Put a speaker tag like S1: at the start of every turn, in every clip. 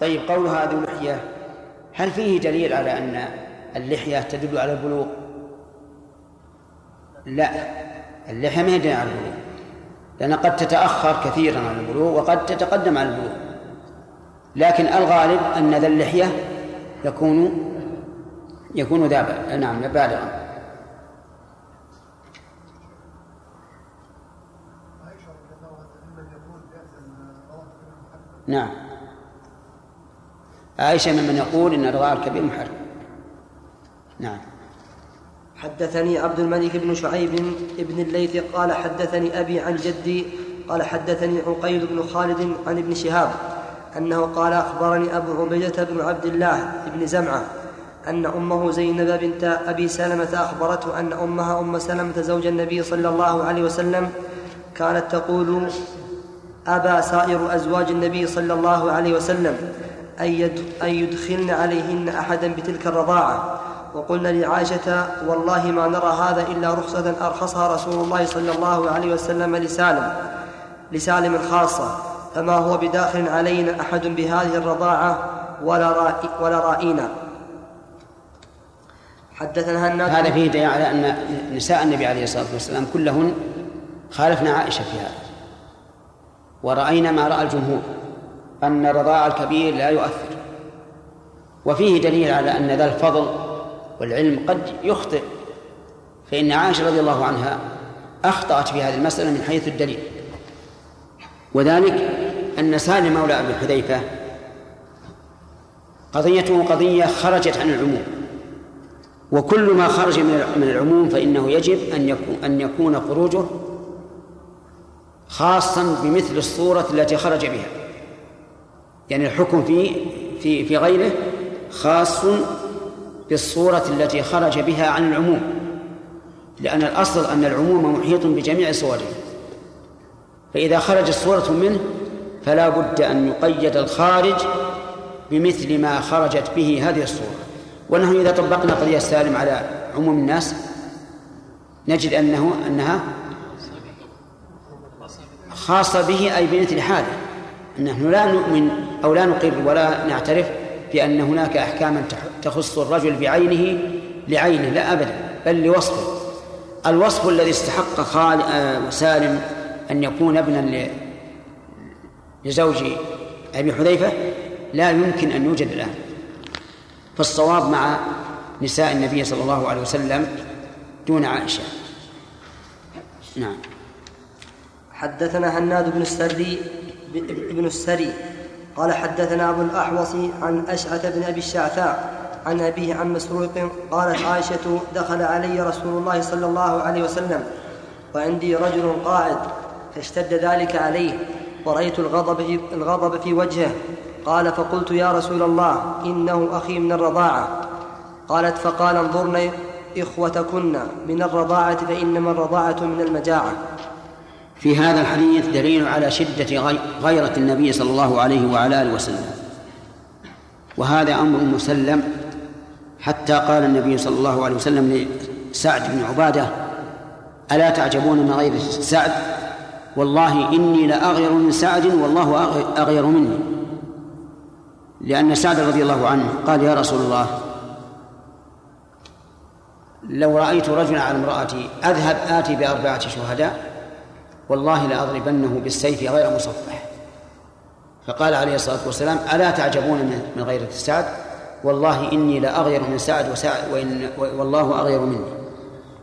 S1: طيب قول هذه اللحية. هل فيه دليل على أن اللحية تدل على البلوغ؟ لا اللحية ما هي دليل على البلوغ لأن قد تتأخر كثيرا عن البلوغ وقد تتقدم على البلوغ. لكن الغالب أن ذا اللحية يكون يكون ذا نعم بالغا. نعم. عائشة ممن يقول إن الرضاع الكبير محرم. نعم.
S2: حدثني عبد الملك بن شعيب بن الليث قال حدثني أبي عن جدي قال حدثني عقيل بن خالد عن ابن شهاب أنه قال أخبرني أبو عبيدة بن عبد الله بن زمعة أن أمه زينب بنت أبي سلمة أخبرته أن أمها أم سلمة زوج النبي صلى الله عليه وسلم كانت تقول أبى سائر أزواج النبي صلى الله عليه وسلم أن يدخلن عليهن أحدا بتلك الرضاعة. وقلنا لعائشة والله ما نرى هذا إلا رخصة أرخصها رسول الله صلى الله عليه وسلم لسالم لسالم خاصة. فما هو بداخل علينا أحد بهذه الرضاعة ولا, ولا رائينا.
S1: حدثنا هناد هذا فيه دليل على أن نساء النبي عليه الصلاة والسلام كلهن خالفنا عائشة في هذا. ورأينا ما رأى الجمهور. أن رضاع الكبير لا يؤثر. وفيه دليل على أن ذا الفضل والعلم قد يخطئ. فإن عائشة رضي الله عنها أخطأت في هذه المسألة من حيث الدليل. وذلك أن سالم مولى أبي حذيفة قضيته قضية خرجت عن العموم. وكل ما خرج من العموم فإنه يجب أن يكون أن يكون خروجه خاصا بمثل الصورة التي خرج بها. يعني الحكم في في في غيره خاص بالصورة التي خرج بها عن العموم لأن الأصل أن العموم محيط بجميع صوره. فإذا خرجت صورة منه فلا بد أن يقيد الخارج بمثل ما خرجت به هذه الصورة. ونحن إذا طبقنا قضية سالم على عموم الناس نجد أنه أنها خاصة به أي بمثل حاله. نحن لا نؤمن أو لا نقر ولا نعترف بأن هناك أحكاما تخص الرجل بعينه لعينه لا أبدا بل لوصفه. الوصف الذي استحق خال آه، سالم أن يكون ابنا لزوج أبي حذيفة لا يمكن أن يوجد الآن. فالصواب مع نساء النبي صلى الله عليه وسلم دون عائشة. نعم.
S2: حدثنا هناد بن السري بن السري. قال حدثنا أبو الأحوص عن أشعث بن أبي الشعثاء عن أبيه عن مسروق قالت عائشة دخل علي رسول الله صلى الله عليه وسلم وعندي رجل قاعد فاشتد ذلك عليه ورأيت الغضب الغضب في وجهه. قال فقلت يا رسول الله إنه أخي من الرضاعة. قالت فقال انظرن إخوتكن من الرضاعة فإنما الرضاعة من المجاعة.
S1: في هذا الحديث دليل على شدة غيرة النبي صلى الله عليه وعلى آله وسلم. وهذا أمر مسلم. حتى قال النبي صلى الله عليه وسلم لسعد بن عبادة ألا تعجبون من غير سعد؟ والله إني لأغير من سعد والله أغير مني. لأن سعد رضي الله عنه قال يا رسول الله لو رأيت رجلا على امرأتي أذهب آتي بأربعة شهداء والله لأضربنه بالسيف غير مصفح. فقال عليه الصلاة والسلام ألا تعجبون من غيرة سعد؟ والله إني لأغير من سعد وسعد وإن والله أغير مني.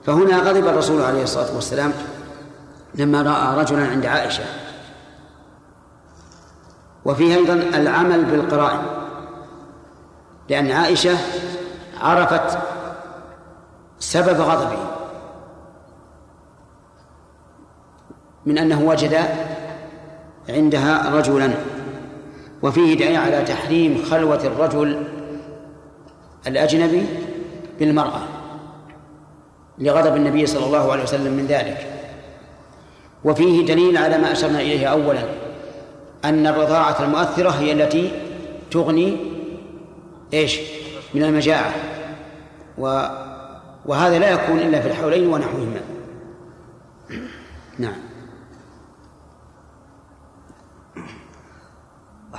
S1: فهنا غضب الرسول عليه الصلاة والسلام لما رأى رجلا عند عائشة. وفيه أيضا العمل بالقرائن لأن عائشة عرفت سبب غضبه. من أنه وجد عندها رجلا. وفيه دليل على تحريم خلوة الرجل الأجنبي بالمرأة لغضب النبي صلى الله عليه وسلم من ذلك. وفيه دليل على ما أشرنا إليه أولا أن الرضاعة المؤثرة هي التي تغني إيش؟ من المجاعة. و وهذا لا يكون إلا في الحولين ونحوهما. نعم.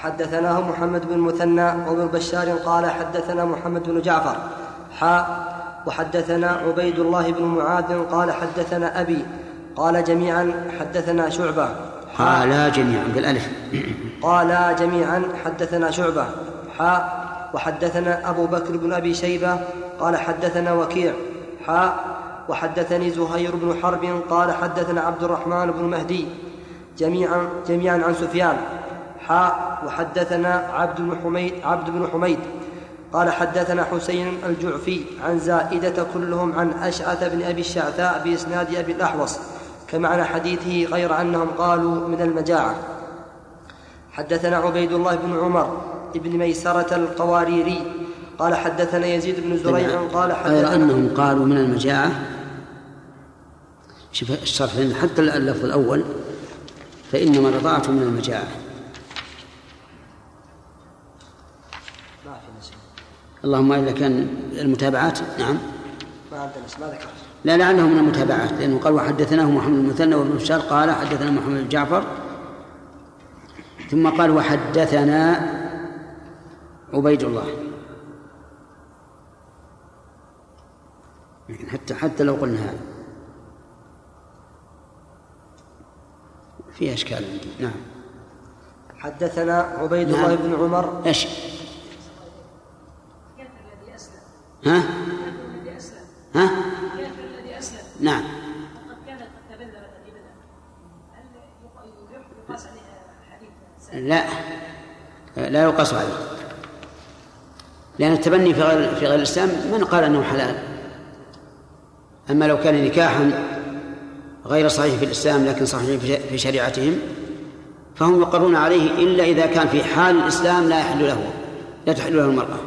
S2: حدثناه محمد بن مثنى وابن بشار قال حدثنا محمد بن جعفر. حاء وحدثنا عبيد الله بن معاذ قال حدثنا أبي قال جميعا حدثنا شعبة.
S1: قال جميعا بالألف.
S2: قال جميعا حدثنا شعبة. حاء وحدثنا أبو بكر بن أبي شيبة قال حدثنا وكيع. حاء وحدثني زهير بن حرب قال حدثنا عبد الرحمن بن مهدي. جميعا جميعا عن سفيان. حاء وحدثنا عبد بن حميد عبد بن حميد. قال حدثنا حسين الجعفي عن زائدة كلهم عن أشعث بن أبي الشعثاء بإسناد أبي الأحوص كمعنى حديثه غير أنهم قالوا من المجاعة. حدثنا عبيد الله بن عمر بن ميسرة القواريري. قال حدثنا يزيد بن زريع قال حدثنا
S1: غير أنهم قالوا من المجاعة. شوف الشرح حتى اللفظ الأول فإنما الرضاعة من المجاعة. اللهم إلا كان المتابعات نعم. لا لعله من المتابعات لأنه قال وحدثناه محمد المثنى وابن بشار قال حدثنا محمد بن جعفر ثم قال وحدثنا عبيد الله لكن حتى حتى لو قلنا هذا. فيها أشكال عندي نعم.
S2: حدثنا عبيد
S1: نعم.
S2: الله بن عمر.
S1: إيش؟ ها؟ ها؟ نعم. لا. لا يقاس عليه. لأن التبني في غير في غير الإسلام من قال أنه حلال. أما لو كان نكاحا غير صحيح في الإسلام لكن صحيح في شريعتهم فهم يقرون عليه إلا إذا كان في حال الإسلام لا يحل له لا تحل له المرأة.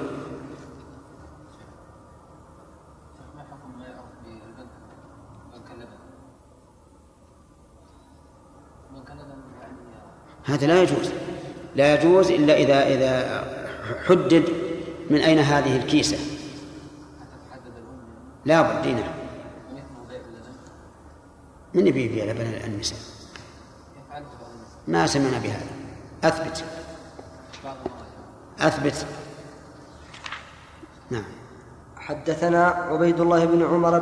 S1: هذا لا يجوز. لا يجوز إلا إذا إذا حدد من أين هذه الكيسة. لا بد نعم. من يبي يبيع لبن النساء؟ ما سمعنا بهذا. أثبت. أثبت. نعم.
S2: حدثنا عبيد الله بن عمر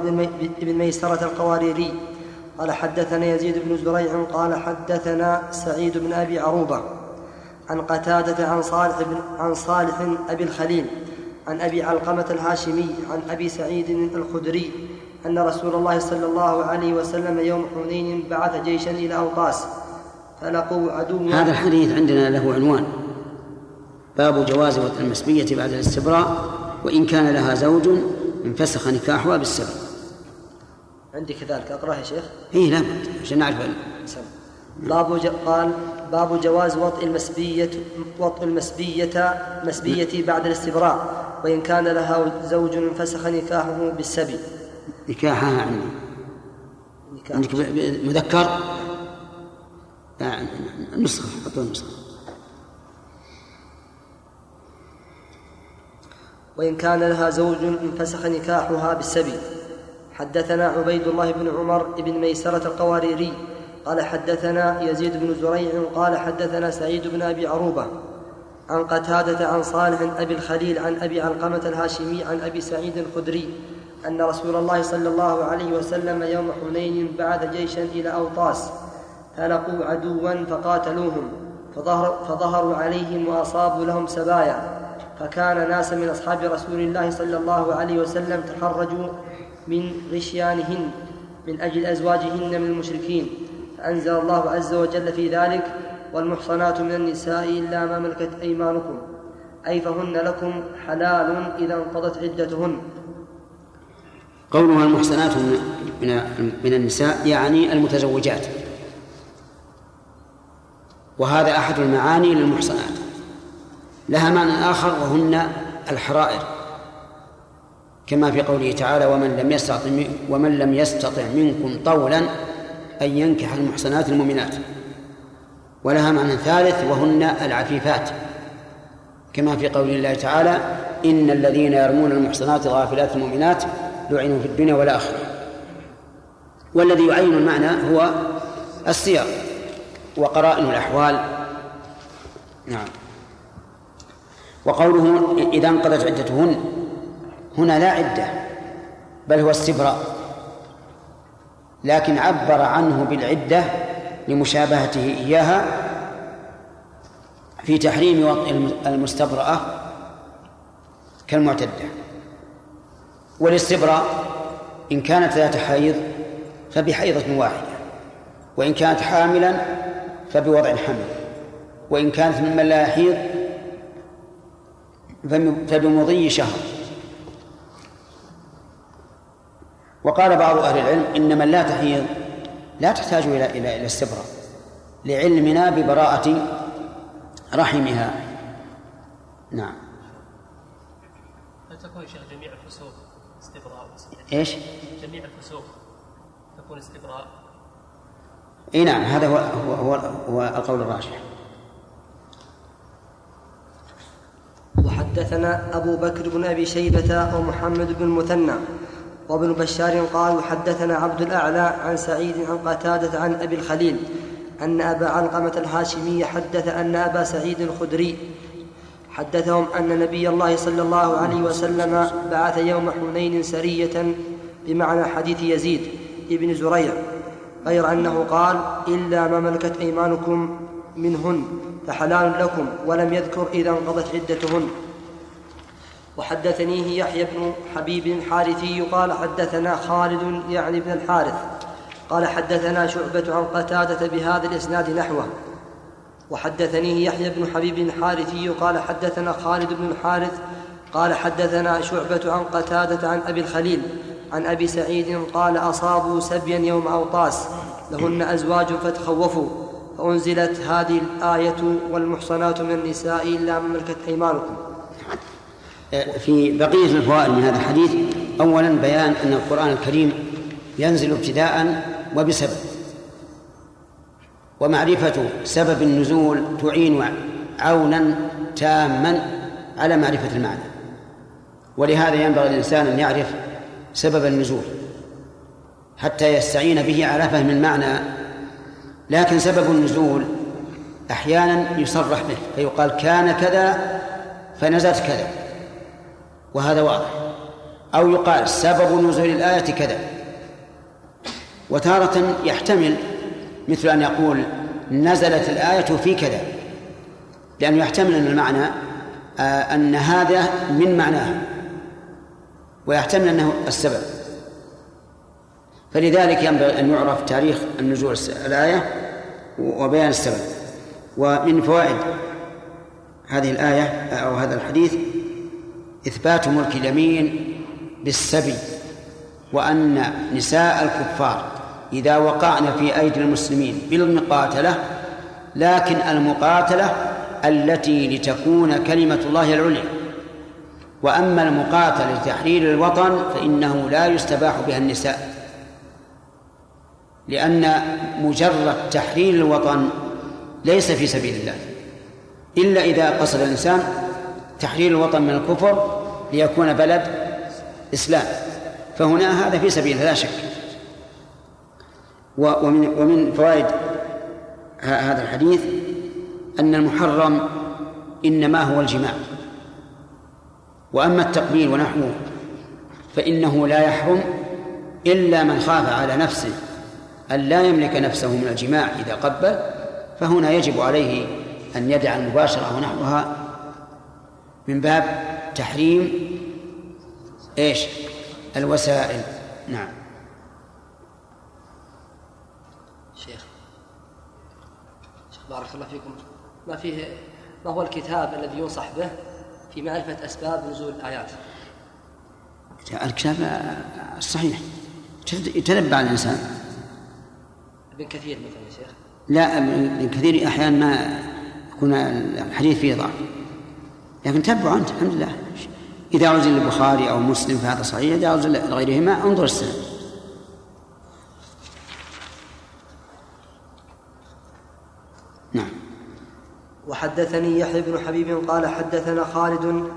S2: بن ميسرة القواريري. قال حدثنا يزيد بن زريع قال حدثنا سعيد بن أبي عروبة عن قتادة عن صالح بن عن صالح أبي الخليل عن أبي علقمة الهاشمي عن أبي سعيد الخدري أن رسول الله صلى الله عليه وسلم يوم حنين بعث جيشا إلى أوطاس فلقوا عدوا
S1: هذا الحديث عندنا له عنوان. باب جواز وطن المسبية بعد الاستبراء وإن كان لها زوج انفسخ نكاحها بالسبب.
S2: عندي كذلك أقرأه يا شيخ؟
S1: إيه لا عشان نعرف
S2: باب. قال باب جواز وطء المسبية وطء المسبية مسبية بعد الاستبراء وإن كان لها زوج فسخ نكاحه بالسبي.
S1: نكاحها عندي نكاح. عندك مذكر؟ نسخة حطوا نسخة.
S2: وإن كان لها زوج انفسخ نكاحها بالسبي. حدثنا عبيد الله بن عمر بن ميسرة القواريري قال حدثنا يزيد بن زريع قال حدثنا سعيد بن أبي عروبة عن قتادة عن صالح أبي الخليل عن أبي علقمة الهاشمي عن أبي سعيد الخدري أن رسول الله صلى الله عليه وسلم يوم حنين بعث جيشا إلى أوطاس فلقوا عدوا فقاتلوهم فظهر فظهروا عليهم وأصابوا لهم سبايا فكان ناس من أصحاب رسول الله صلى الله عليه وسلم تحرجوا من غشيانهن من أجل أزواجهن من المشركين. فأنزل الله عز وجل في ذلك والمحصنات من النساء إلا ما ملكت أيمانكم أي فهن لكم حلال إذا انقضت عدتهن.
S1: قولها المحصنات من من النساء يعني المتزوجات. وهذا أحد المعاني للمحصنات. لها معنى آخر وهن الحرائر كما في قوله تعالى ومن لم يستطع ومن لم يستطع منكم طولا أن ينكح المحصنات المؤمنات. ولها معنى ثالث وهن العفيفات كما في قول الله تعالى إن الذين يرمون المحصنات الغافلات المؤمنات لعنوا في الدنيا والآخرة. والذي يعين المعنى هو السياق وقرائن الأحوال. نعم. وقوله إذا انقضت عدتهن هنا لا عدة بل هو استبراء. لكن عبر عنه بالعدة لمشابهته إياها في تحريم وطء المستبرأة كالمعتدة. والاستبراء إن كانت ذات حيض فبحيضة واحدة وإن كانت حاملا فبوضع الحمل وإن كانت ممن لا يحيض فبمضي شهر. وقال بعض أهل العلم إن من لا تحيض لا تحتاج إلى إلى إلى استبراء لعلمنا ببراءة رحمها. نعم.
S3: هل تكون شيخ جميع الفسوق استبراء.
S1: إيش؟
S3: جميع الفسوق تكون استبراء.
S1: إي نعم هذا هو هو هو, هو القول الراجح.
S2: وحدثنا أبو بكر بن أبي شيبة ومحمد بن المثنى وابن بشار قال حدثنا عبد الأعلى عن سعيد عن قتادة عن أبي الخليل أن أبا علقمة الهاشمي حدث أن أبا سعيد الخدري حدثهم أن نبي الله صلى الله عليه وسلم بعث يوم حنين سرية بمعنى حديث يزيد ابن زريع غير أنه قال إلا ما ملكت أيمانكم منهن. فحلال لكم ولم يذكر إذا انقضت عدتهن. وحدثنيه يحيى بن حبيب الحارثي قال حدثنا خالد يعني بن الحارث قال حدثنا شعبة عن قتادة بهذا الإسناد نحوه. وحدثنيه يحيى بن حبيب الحارثي قال حدثنا خالد بن الحارث قال حدثنا شعبة عن قتادة عن أبي الخليل عن أبي سعيد قال أصابوا سبيا يوم أوطاس لهن أزواج فتخوفوا. فأنزلت هذه الآية والمحصنات من النساء إلا من ملكت أيمانكم.
S1: في بقية الفوائد من هذا الحديث أولا بيان أن القرآن الكريم ينزل ابتداء وبسبب ومعرفة سبب النزول تعين عونا تاما على معرفة المعنى. ولهذا ينبغي الإنسان أن يعرف سبب النزول حتى يستعين به على فهم المعنى لكن سبب النزول أحيانا يصرح به فيقال كان كذا فنزلت كذا وهذا واضح. أو يقال سبب نزول الآية كذا. وتارة يحتمل مثل أن يقول نزلت الآية في كذا لأنه يحتمل أن المعنى آه، أن هذا من معناه ويحتمل أنه السبب. فلذلك ينبغي أن يعرف تاريخ النزول الآية وبيان السبب. ومن فوائد هذه الآية أو هذا الحديث إثبات ملك اليمين بالسبي وأن نساء الكفار إذا وقعن في أيدي المسلمين بالمقاتلة لكن المقاتلة التي لتكون كلمة الله العليا. وأما المقاتلة لتحرير الوطن فإنه لا يستباح بها النساء. لأن مجرد تحرير الوطن ليس في سبيل الله. إلا إذا قصد الإنسان تحرير الوطن من الكفر ليكون بلد إسلام. فهنا هذا في سبيل لا شك. ومن ومن فوائد هذا الحديث أن المحرم إنما هو الجماع. وأما التقبيل ونحوه فإنه لا يحرم إلا من خاف على نفسه أن لا يملك نفسه من الجماع إذا قبل فهنا يجب عليه أن يدع المباشرة ونحوها من باب تحريم إيش؟ الوسائل. نعم.
S2: شيخ شيخ بارك الله فيكم. ما فيه ما هو الكتاب الذي ينصح به في معرفة أسباب نزول الآيات؟
S1: الكتاب الصحيح يتنبع الإنسان.
S2: ابن كثير مثلا يا شيخ.
S1: لا ابن كثير أحيانا ما يكون الحديث فيه ضعف. لكن تبعوا أنت الحمد لله. إذا عزل البخاري أو مسلم فهذا صحيح إذا عزل لغيرهما انظر السند. نعم.
S2: وحدثني يحيى بن حبيب قال حدثنا خالد.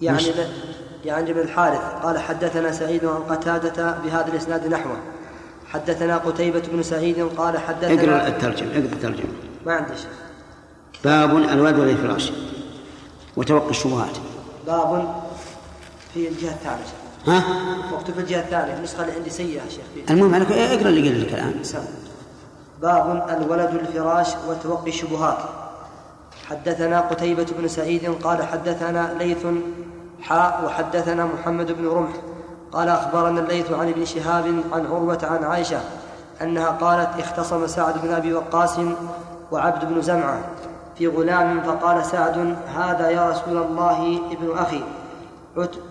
S2: يعني يعني بن الحارث قال حدثنا سعيد عن قتادة بهذا الإسناد نحوه. حدثنا قتيبة بن سعيد قال حدثنا
S1: اقرأ الترجمة اقرأ الترجمة.
S2: ما عندي شيء.
S1: باب الولد والفراش وتوقي الشبهات.
S2: باب في الجهة الثانية
S1: ها؟
S2: مكتوب في الجهة الثانية النسخة اللي عندي سيئة يا شيخ
S1: المهم عليك اقرأ اللي قال لك الآن.
S2: سم. باب الولد الفراش وتوقي الشبهات. حدثنا قتيبة بن سعيد قال حدثنا ليث حاء وحدثنا محمد بن رمح قال أخبرنا الليث عن ابن شهاب عن عروة عن عائشة أنها قالت اختصم سعد بن أبي وقاص وعبد بن زمعة في غلام فقال سعد هذا يا رسول الله ابن أخي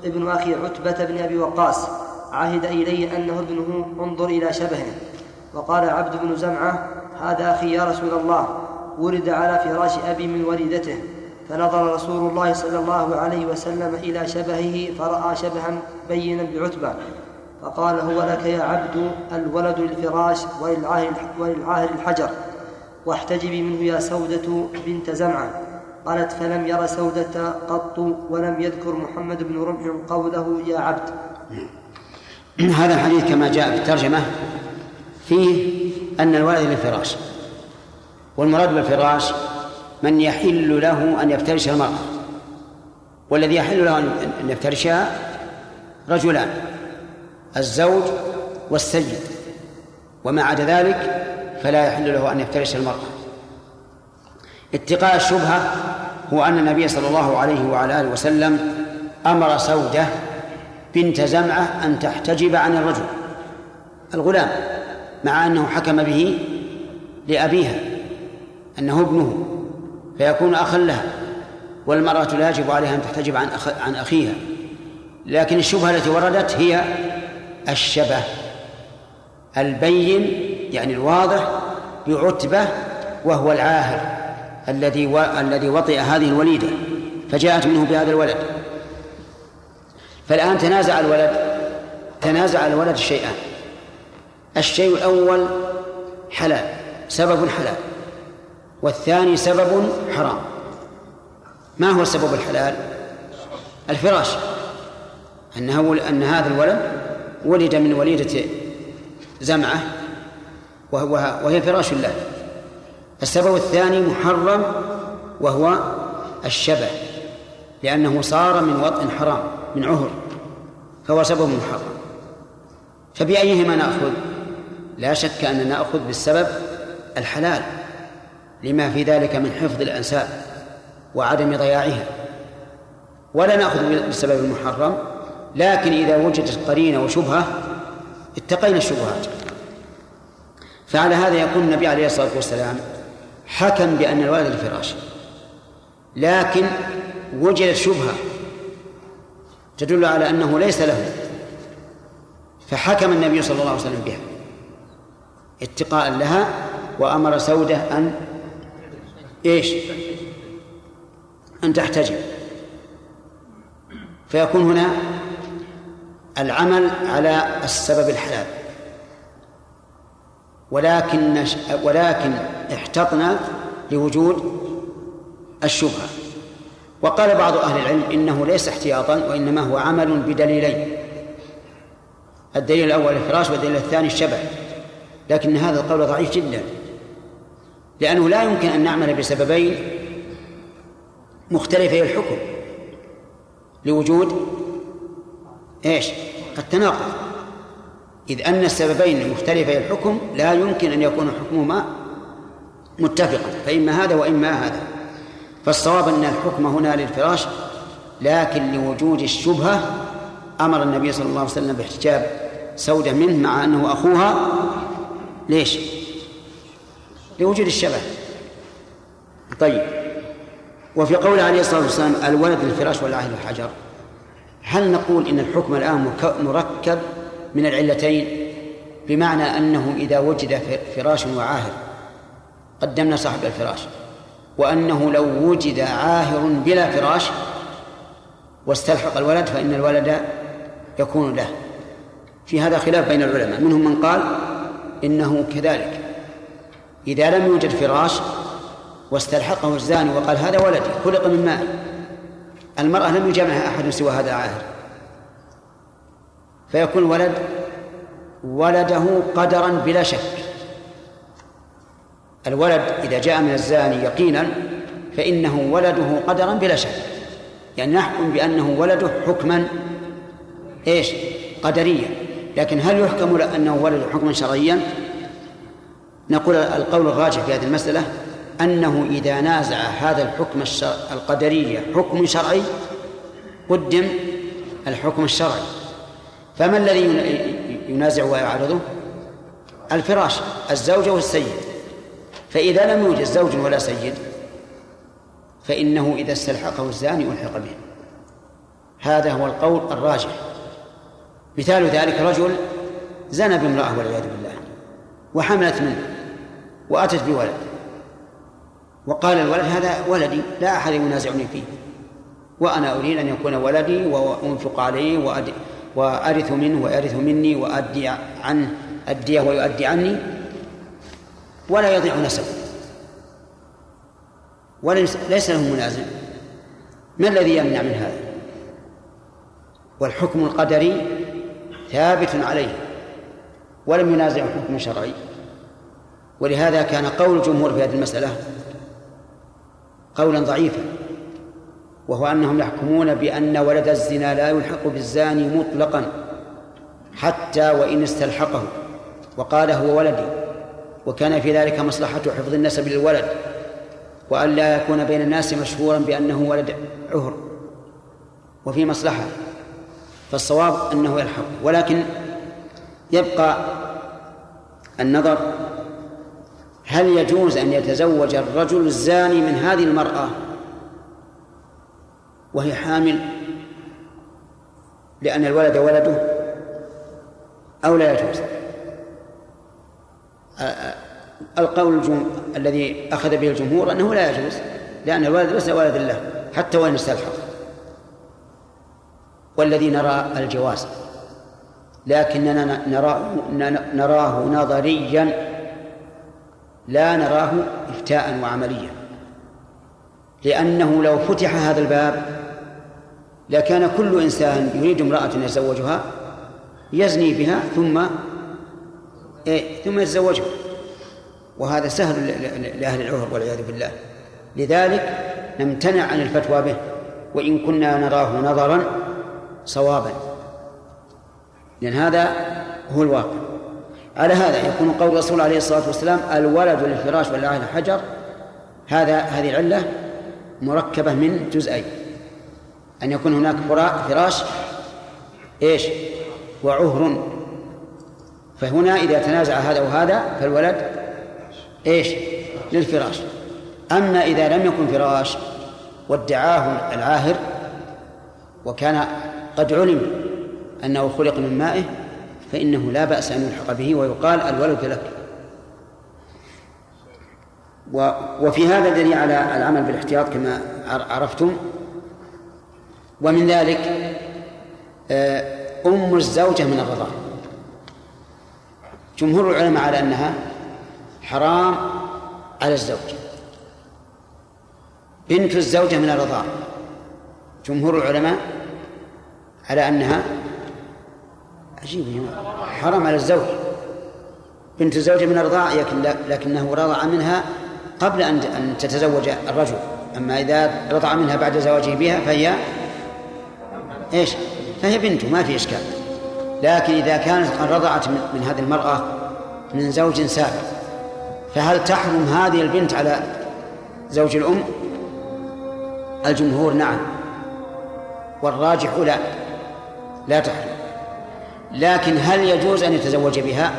S2: ابن أخي عتبة بن أبي وقاص عهد إلي أنه ابنه انظر إلى شبهه وقال عبد بن زمعة هذا أخي يا رسول الله ولد على فراش أبي من وليدته فنظر رسول الله صلى الله عليه وسلم إلى شبهه فرأى شبها بينا بعتبة فقال هو لك يا عبد الولد للفراش وللعاهر الحجر واحتجبي منه يا سودة بنت زمعة. قالت فلم ير سودة قط ولم يذكر محمد بن رمح قوله يا عبد.
S1: هذا الحديث كما جاء في الترجمة فيه أن الولد للفراش والمراد بالفراش من يحل له أن يفترش المرأة. والذي يحل له أن يفترشها رجلان الزوج والسيد. وما عدا ذلك فلا يحل له أن يفترش المرأة. اتقاء الشبهة هو أن النبي صلى الله عليه وعلى آله وسلم أمر سودة بنت زمعة أن تحتجب عن الرجل الغلام مع أنه حكم به لأبيها أنه ابنه. فيكون أخا لها والمرأة لا يجب عليها أن تحتجب عن أخ... عن أخيها. لكن الشبهة التي وردت هي الشبه البين يعني الواضح بعتبة وهو العاهر الذي و... الذي وطئ هذه الوليدة فجاءت منه بهذا الولد. فالآن تنازع الولد تنازع الولد شيئان الشيء الأول حلال سبب حلال. والثاني سبب حرام. ما هو السبب الحلال؟ الفراش. أنه أن هذا الولد ولد من وليدة زمعة وهو وهي فراش الله السبب الثاني محرم وهو الشبه لأنه صار من وطء حرام من عهر فهو سبب محرم. فبأيهما نأخذ؟ لا شك أننا نأخذ بالسبب الحلال. لما في ذلك من حفظ الأنساب وعدم ضياعها. ولا نأخذ بالسبب المحرم لكن إذا وجدت قرينة وشبهة اتقينا الشبهات. فعلى هذا يكون النبي عليه الصلاة والسلام حكم بأن الولد الفراش لكن وجدت شبهة تدل على أنه ليس له. فحكم النبي صلى الله عليه وسلم بها اتقاء لها وأمر سودة أن إيش؟ أن تحتجب. فيكون هنا العمل على السبب الحلال. ولكن ولكن احتطنا لوجود الشبهة. وقال بعض أهل العلم إنه ليس احتياطا وإنما هو عمل بدليلين. الدليل الأول الفراش والدليل الثاني الشبه. لكن هذا القول ضعيف جدا. لأنه لا يمكن أن نعمل بسببين مختلفي الحكم لوجود إيش؟ التناقض إذ أن السببين مختلفي الحكم لا يمكن أن يكون حكمهما متفقا فإما هذا وإما هذا فالصواب أن الحكم هنا للفراش لكن لوجود الشبهة أمر النبي صلى الله عليه وسلم باحتجاب سودة منه مع أنه أخوها ليش؟ لوجود الشبه. طيب. وفي قول عليه الصلاة والسلام الولد للفراش والعهد الحجر هل نقول إن الحكم الآن مركب من العلتين؟ بمعنى أنه إذا وجد فراش وعاهر قدمنا صاحب الفراش. وأنه لو وجد عاهر بلا فراش واستلحق الولد فإن الولد يكون له. في هذا خلاف بين العلماء. منهم من قال إنه كذلك. إذا لم يوجد فراش واستلحقه الزاني وقال هذا ولدي خلق من ماء. المرأة لم يجامعها أحد سوى هذا العاهر فيكون الولد ولده قدرا بلا شك. الولد إذا جاء من الزاني يقينا فإنه ولده قدرا بلا شك. يعني نحكم بأنه ولده حكما إيش؟ قدريا. لكن هل يحكم أنه ولد حكما شرعيا؟ نقول القول الراجح في هذه المسألة أنه إذا نازع هذا الحكم القدري حكم شرعي قدم الحكم الشرعي. فما الذي ينازع ويعرضه الفراش الزوجة والسيد. فإذا لم يوجد زوج ولا سيد فإنه إذا استلحقه الزاني ألحق به. هذا هو القول الراجح. مثال ذلك رجل زنى بامرأة والعياذ بالله وحملت منه. وأتت بولد. وقال الولد هذا ولدي لا أحد ينازعني فيه. وأنا أريد أن يكون ولدي وأنفق عليه وأرث منه ويرث مني وأدي عنه أديه ويؤدي عني. ولا يضيع نسبه. وليس له منازع. ما الذي يمنع من هذا؟ والحكم القدري ثابت عليه. ولم ينازع حكم شرعي. ولهذا كان قول الجمهور في هذه المسألة قولا ضعيفا وهو أنهم يحكمون بأن ولد الزنا لا يلحق بالزاني مطلقا حتى وإن استلحقه وقال هو ولدي وكان في ذلك مصلحة حفظ النسب للولد وأن لا يكون بين الناس مشهورا بأنه ولد عهر وفي مصلحة فالصواب أنه يلحق ولكن يبقى النظر هل يجوز أن يتزوج الرجل الزاني من هذه المرأة وهي حامل لأن الولد ولده؟ أو لا يجوز؟ القول الذي أخذ به الجمهور أنه لا يجوز لأن الولد ليس ولد له حتى وإن استلحق. والذي نرى الجواز لكننا نرى نراه نظريا لا نراه إفتاء وعمليا. لأنه لو فتح هذا الباب لكان كل إنسان يريد امرأة يتزوجها يزني بها ثم إيه ثم يتزوجها. وهذا سهل لأهل العهر والعياذ بالله. لذلك نمتنع عن الفتوى به وإن كنا نراه نظرا صوابا. لأن هذا هو الواقع. على هذا يكون قول الرسول عليه الصلاة والسلام الولد للفراش والعهد حجر. هذا هذه العلة مركبة من جزئين. أن يكون هناك فراش إيش؟ وعهر. فهنا إذا تنازع هذا وهذا فالولد إيش؟ للفراش. أما إذا لم يكن فراش وادعاه العاهر وكان قد علم أنه خلق من مائه فإنه لا بأس أن يلحق به ويقال الولد لك. وفي هذا دليل على العمل بالاحتياط كما عرفتم. ومن ذلك آه، أم الزوجة من الرضاع. جمهور العلماء على أنها حرام على الزوج. بنت الزوجة من الرضاع. جمهور العلماء على أنها عجيب حرام على الزوج. بنت الزوجة من الرضاع لكن لكنه رضع منها قبل أن تتزوج الرجل. أما إذا رضع منها بعد زواجه بها فهي إيش؟ فهي بنته ما في إشكال. لكن إذا كانت قد رضعت من هذه المرأة من زوج سابق فهل تحرم هذه البنت على زوج الأم؟ الجمهور نعم. والراجح لا. لا تحرم. لكن هل يجوز أن يتزوج بها؟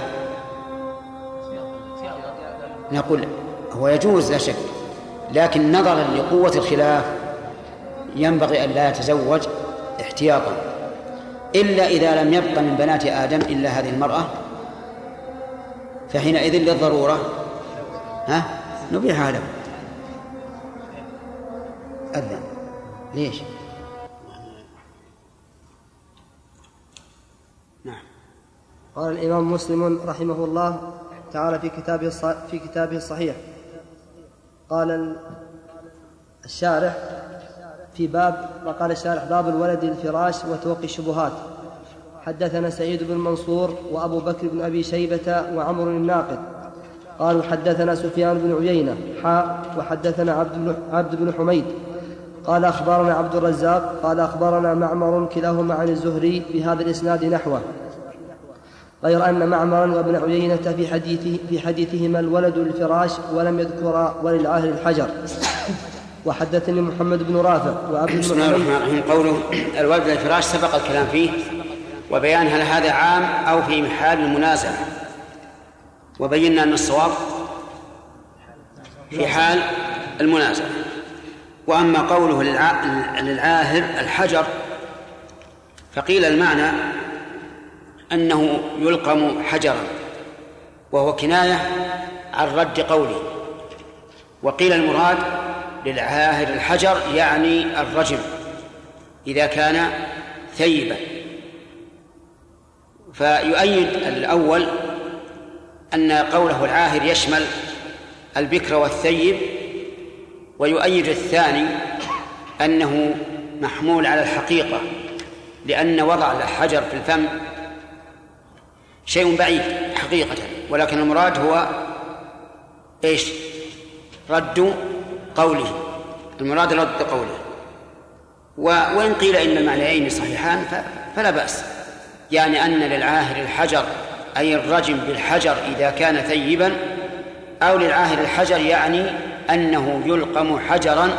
S1: نقول هو يجوز لا شك لكن نظرا لقوة الخلاف ينبغي أن لا يتزوج احتياطا إلا إذا لم يبق من بنات آدم إلا هذه المرأة فحينئذ للضرورة ها؟ نبيحها له أذن. ليش؟
S2: قال الإمام مسلم رحمه الله تعالى في كتابه في كتابه الصحيح. قال الشارح في باب وقال الشارح باب الولد الفراش وتوقي الشبهات. حدثنا سعيد بن منصور وأبو بكر بن أبي شيبة وعمر الناقد. قالوا حدثنا سفيان بن عيينة حاء وحدثنا عبد بن, عبد بن حميد. قال أخبرنا عبد الرزاق قال أخبرنا معمر كلاهما عن الزهري بهذا الإسناد نحوه. غير أن معمرا وابن عيينة في حديثه في حديثهما الولد للفراش ولم يذكر وللعاهر الحجر. وحدثني محمد بن رافع وعبد
S1: بسم الله الرحمن الرحيم. قوله الولد للفراش سبق الكلام فيه وبيان هل هذا عام أو في محال المنازعة وبينا أن الصواب في حال المنازعة وأما قوله للعاهر الحجر فقيل المعنى أنه يلقم حجرا وهو كناية عن رد قوله. وقيل المراد للعاهر الحجر يعني الرجم إذا كان ثيبا. فيؤيد الأول أن قوله العاهر يشمل البكر والثيب ويؤيد الثاني أنه محمول على الحقيقة لأن وضع الحجر في الفم شيء بعيد حقيقة ولكن المراد هو إيش؟ رد قوله. المراد رد قوله. وإن قيل إن المعنيين صحيحان فلا بأس. يعني أن للعاهر الحجر أي الرجم بالحجر إذا كان ثيبا أو للعاهر الحجر يعني أنه يلقم حجرا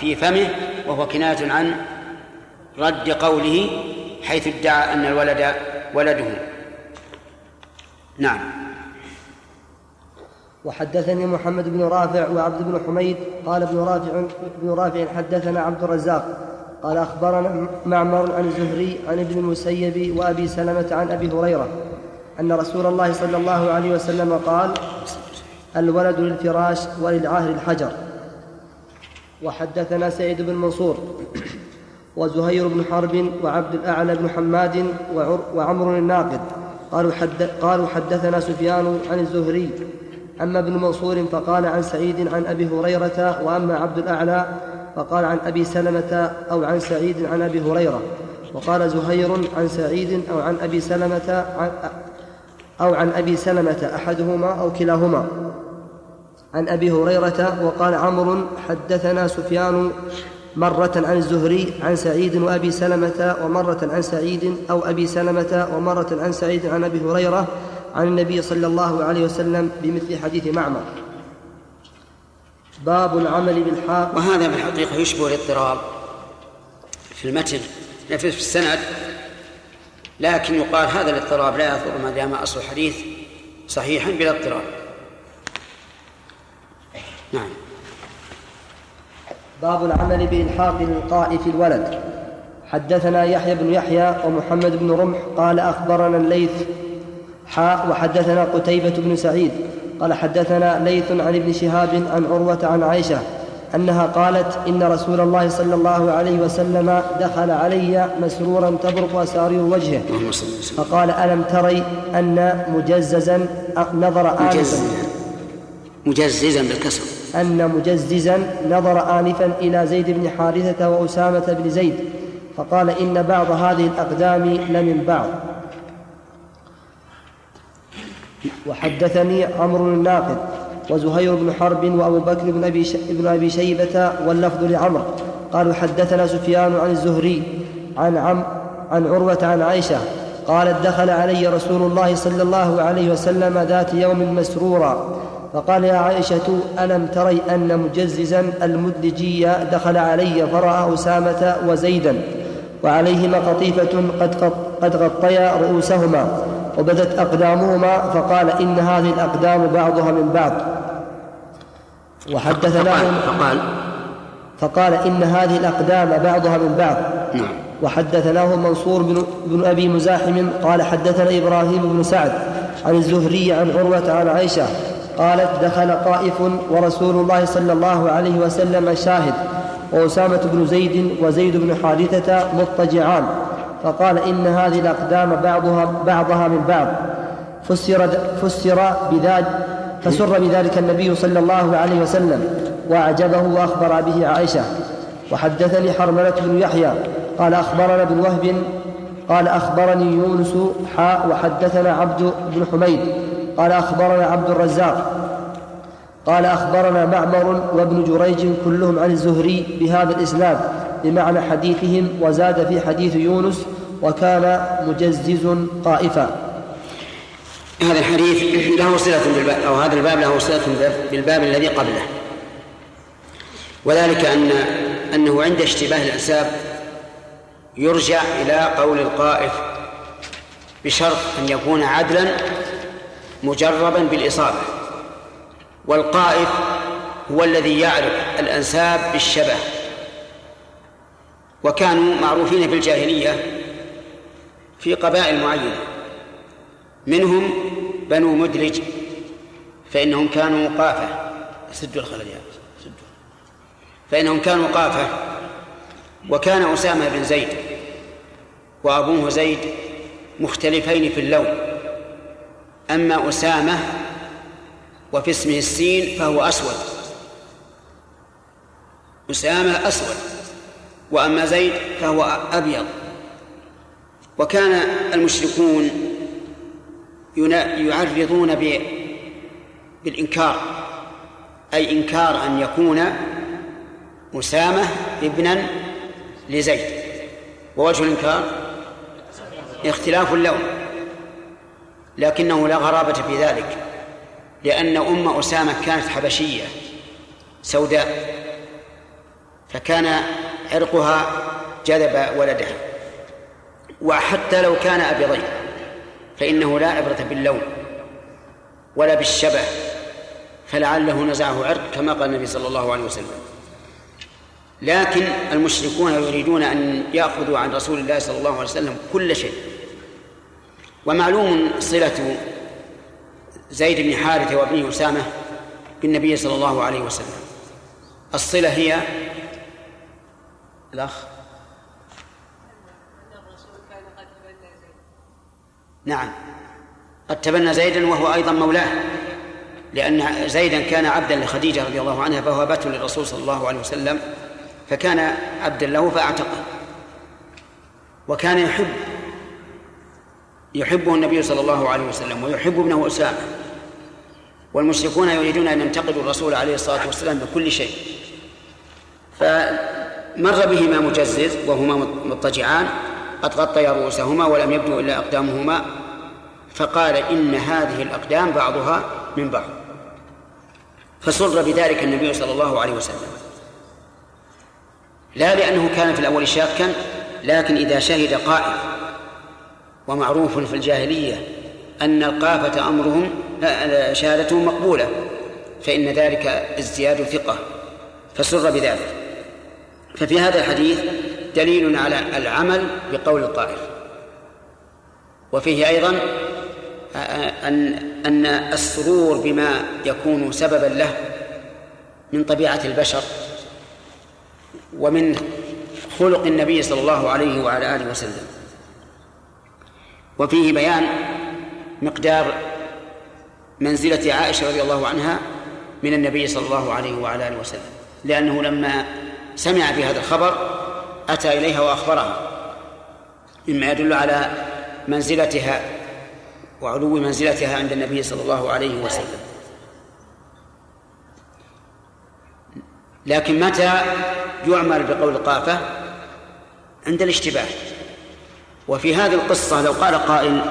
S1: في فمه وهو كناية عن رد قوله حيث ادعى أن الولد ولده. نعم.
S2: وحدثني محمد بن رافع وعبد بن حميد قال ابن رافع ابن رافع حدثنا عبد الرزاق قال أخبرنا معمر عن الزهري عن ابن المسيب وأبي سلمة عن أبي هريرة أن رسول الله صلى الله عليه وسلم قال الولد للفراش وللعاهر الحجر. وحدثنا سعيد بن منصور وزهير بن حرب وعبد الأعلى بن حماد وعمر الناقد. قالوا, حد قالوا حدثنا سفيان عن الزهري أما ابن منصور فقال عن سعيد عن أبي هريرة وأما عبد الأعلى فقال عن أبي سلمة أو عن سعيد عن أبي هريرة وقال زهير عن سعيد أو عن أبي سلمة عن أو عن أبي سلمة أحدهما أو كلاهما. عن أبي هريرة وقال عمرو حدثنا سفيان مرة عن الزهري عن سعيد وأبي سلمة ومرة عن سعيد أو أبي سلمة ومرة عن سعيد عن أبي هريرة عن النبي صلى الله عليه وسلم بمثل حديث معمر. باب العمل بالحاق.
S1: وهذا في الحقيقة يشبه الاضطراب في المتن في السند. لكن يقال هذا الاضطراب لا يضر ما دام أصل الحديث صحيحا بلا اضطراب. نعم.
S2: باب العمل بإلحاق الإلقاء في الولد. حدثنا يحيى بن يحيى ومحمد بن رمح قال أخبرنا الليث حاء وحدثنا قتيبة بن سعيد قال حدثنا ليث عن ابن شهاب عن عروة عن عائشة أنها قالت إن رسول الله صلى الله عليه وسلم دخل علي مسرورا تبرق أسارير وجهه. فقال ألم تري أن مجززا نظر آنفا
S1: مجززا بالكسر.
S2: أن مجززا نظر آنفا إلى زيد بن حارثة وأسامة بن زيد فقال إن بعض هذه الأقدام لمن بعض وحدثني عمرو الناقد وزهير بن حرب وأبو بكر بن أبي, بن أبي شيبة واللفظ لعمر قالوا حدثنا سفيان عن الزهري عن عم عن عروة عن عائشة قالت دخل علي رسول الله صلى الله عليه وسلم ذات يوم مسرورا. فقال يا عائشة ألم تري أن مجززا المدلجي دخل علي فرأى أسامة وزيدا وعليهما قطيفة قد, قد غطيا رؤوسهما وبدت أقدامهما فقال إن هذه الأقدام بعضها من بعض. وحدثناهم
S1: فقال
S2: فقال. إن هذه الأقدام بعضها من بعض.
S1: نعم.
S2: وحدثناه منصور بن, بن أبي مزاحم قال حدثنا إبراهيم بن سعد عن الزهري عن عروة عن عائشة قالت دخل طائف ورسول الله صلى الله عليه وسلم شاهد وأسامة بن زيد وزيد بن حارثة مضطجعان فقال إن هذه الأقدام بعضها بعضها من بعض. فسر فسر بذلك فسر بذلك النبي صلى الله عليه وسلم وأعجبه وأخبر به عائشة. وحدثني حرملة بن يحيى قال أخبرنا ابن وهب قال أخبرني يونس حاء وحدثنا عبد بن حميد. قال أخبرنا عبد الرزاق. قال أخبرنا معمر وابن جريج كلهم عن الزهري بهذا الإسناد بمعنى حديثهم وزاد في حديث يونس وكان مجزز قائفا
S1: هذا الحديث له صلة بالباب أو هذا الباب له صلة بالباب الذي قبله. وذلك أن أنه عند اشتباه الأنساب يرجع إلى قول القائف بشرط أن يكون عدلا مجربا بالإصابة. والقائف هو الذي يعرف الأنساب بالشبه. وكانوا معروفين في الجاهلية في قبائل معينة. منهم بنو مدلج فإنهم كانوا قافة. سدوا الخلل يا سدوا فإنهم كانوا قافة. وكان أسامة بن زيد وأبوه زيد مختلفين في اللون. أما أسامة وفي اسمه السين فهو أسود. أسامة أسود وأما زيد فهو أبيض. وكان المشركون يعرضون بالإنكار. أي إنكار أن يكون أسامة ابنا لزيد. ووجه الإنكار؟ اختلاف اللون لكنه لا غرابة في ذلك لأن أم أسامة كانت حبشية سوداء فكان عرقها جذب ولدها. وحتى لو كان أبيضين فإنه لا عبرة باللون ولا بالشبه فلعله نزعه عرق كما قال النبي صلى الله عليه وسلم. لكن المشركون يريدون أن يأخذوا عن رسول الله صلى الله عليه وسلم كل شيء. ومعلوم صلة زيد بن حارثة وابنه أسامة بالنبي صلى الله عليه وسلم. الصلة هي الأخ. نعم. قد تبنى زيدا وهو أيضا مولاه لأن زيدا كان عبدا لخديجة رضي الله عنها فوهبته للرسول صلى الله عليه وسلم فكان عبدا له فأعتقه. وكان يحب يحبه النبي صلى الله عليه وسلم ويحب ابنه أسامة. والمشركون يريدون أن ينتقدوا الرسول عليه الصلاة والسلام بكل شيء. فمر بهما مجزز وهما مضطجعان قد غطيا رؤوسهما ولم يبدو إلا أقدامهما. فقال إن هذه الأقدام بعضها من بعض. فسر بذلك النبي صلى الله عليه وسلم. لا لأنه كان في الأول شاكا لكن إذا شهد قائد ومعروف في الجاهلية أن القافة أمرهم شهادتهم مقبولة فإن ذلك ازدياد ثقة فسر بذلك. ففي هذا الحديث دليل على العمل بقول القائل وفيه أيضا أن أن السرور بما يكون سببا له من طبيعة البشر ومن خلق النبي صلى الله عليه وعلى آله وسلم. وفيه بيان مقدار منزلة عائشة رضي الله عنها من النبي صلى الله عليه وعلى آله وسلم لأنه لما سمع بهذا الخبر أتى إليها وأخبرها مما يدل على منزلتها وعلو منزلتها عند النبي صلى الله عليه وسلم. لكن متى يعمل بقول قافة؟ عند الاشتباه. وفي هذه القصة لو قال قائل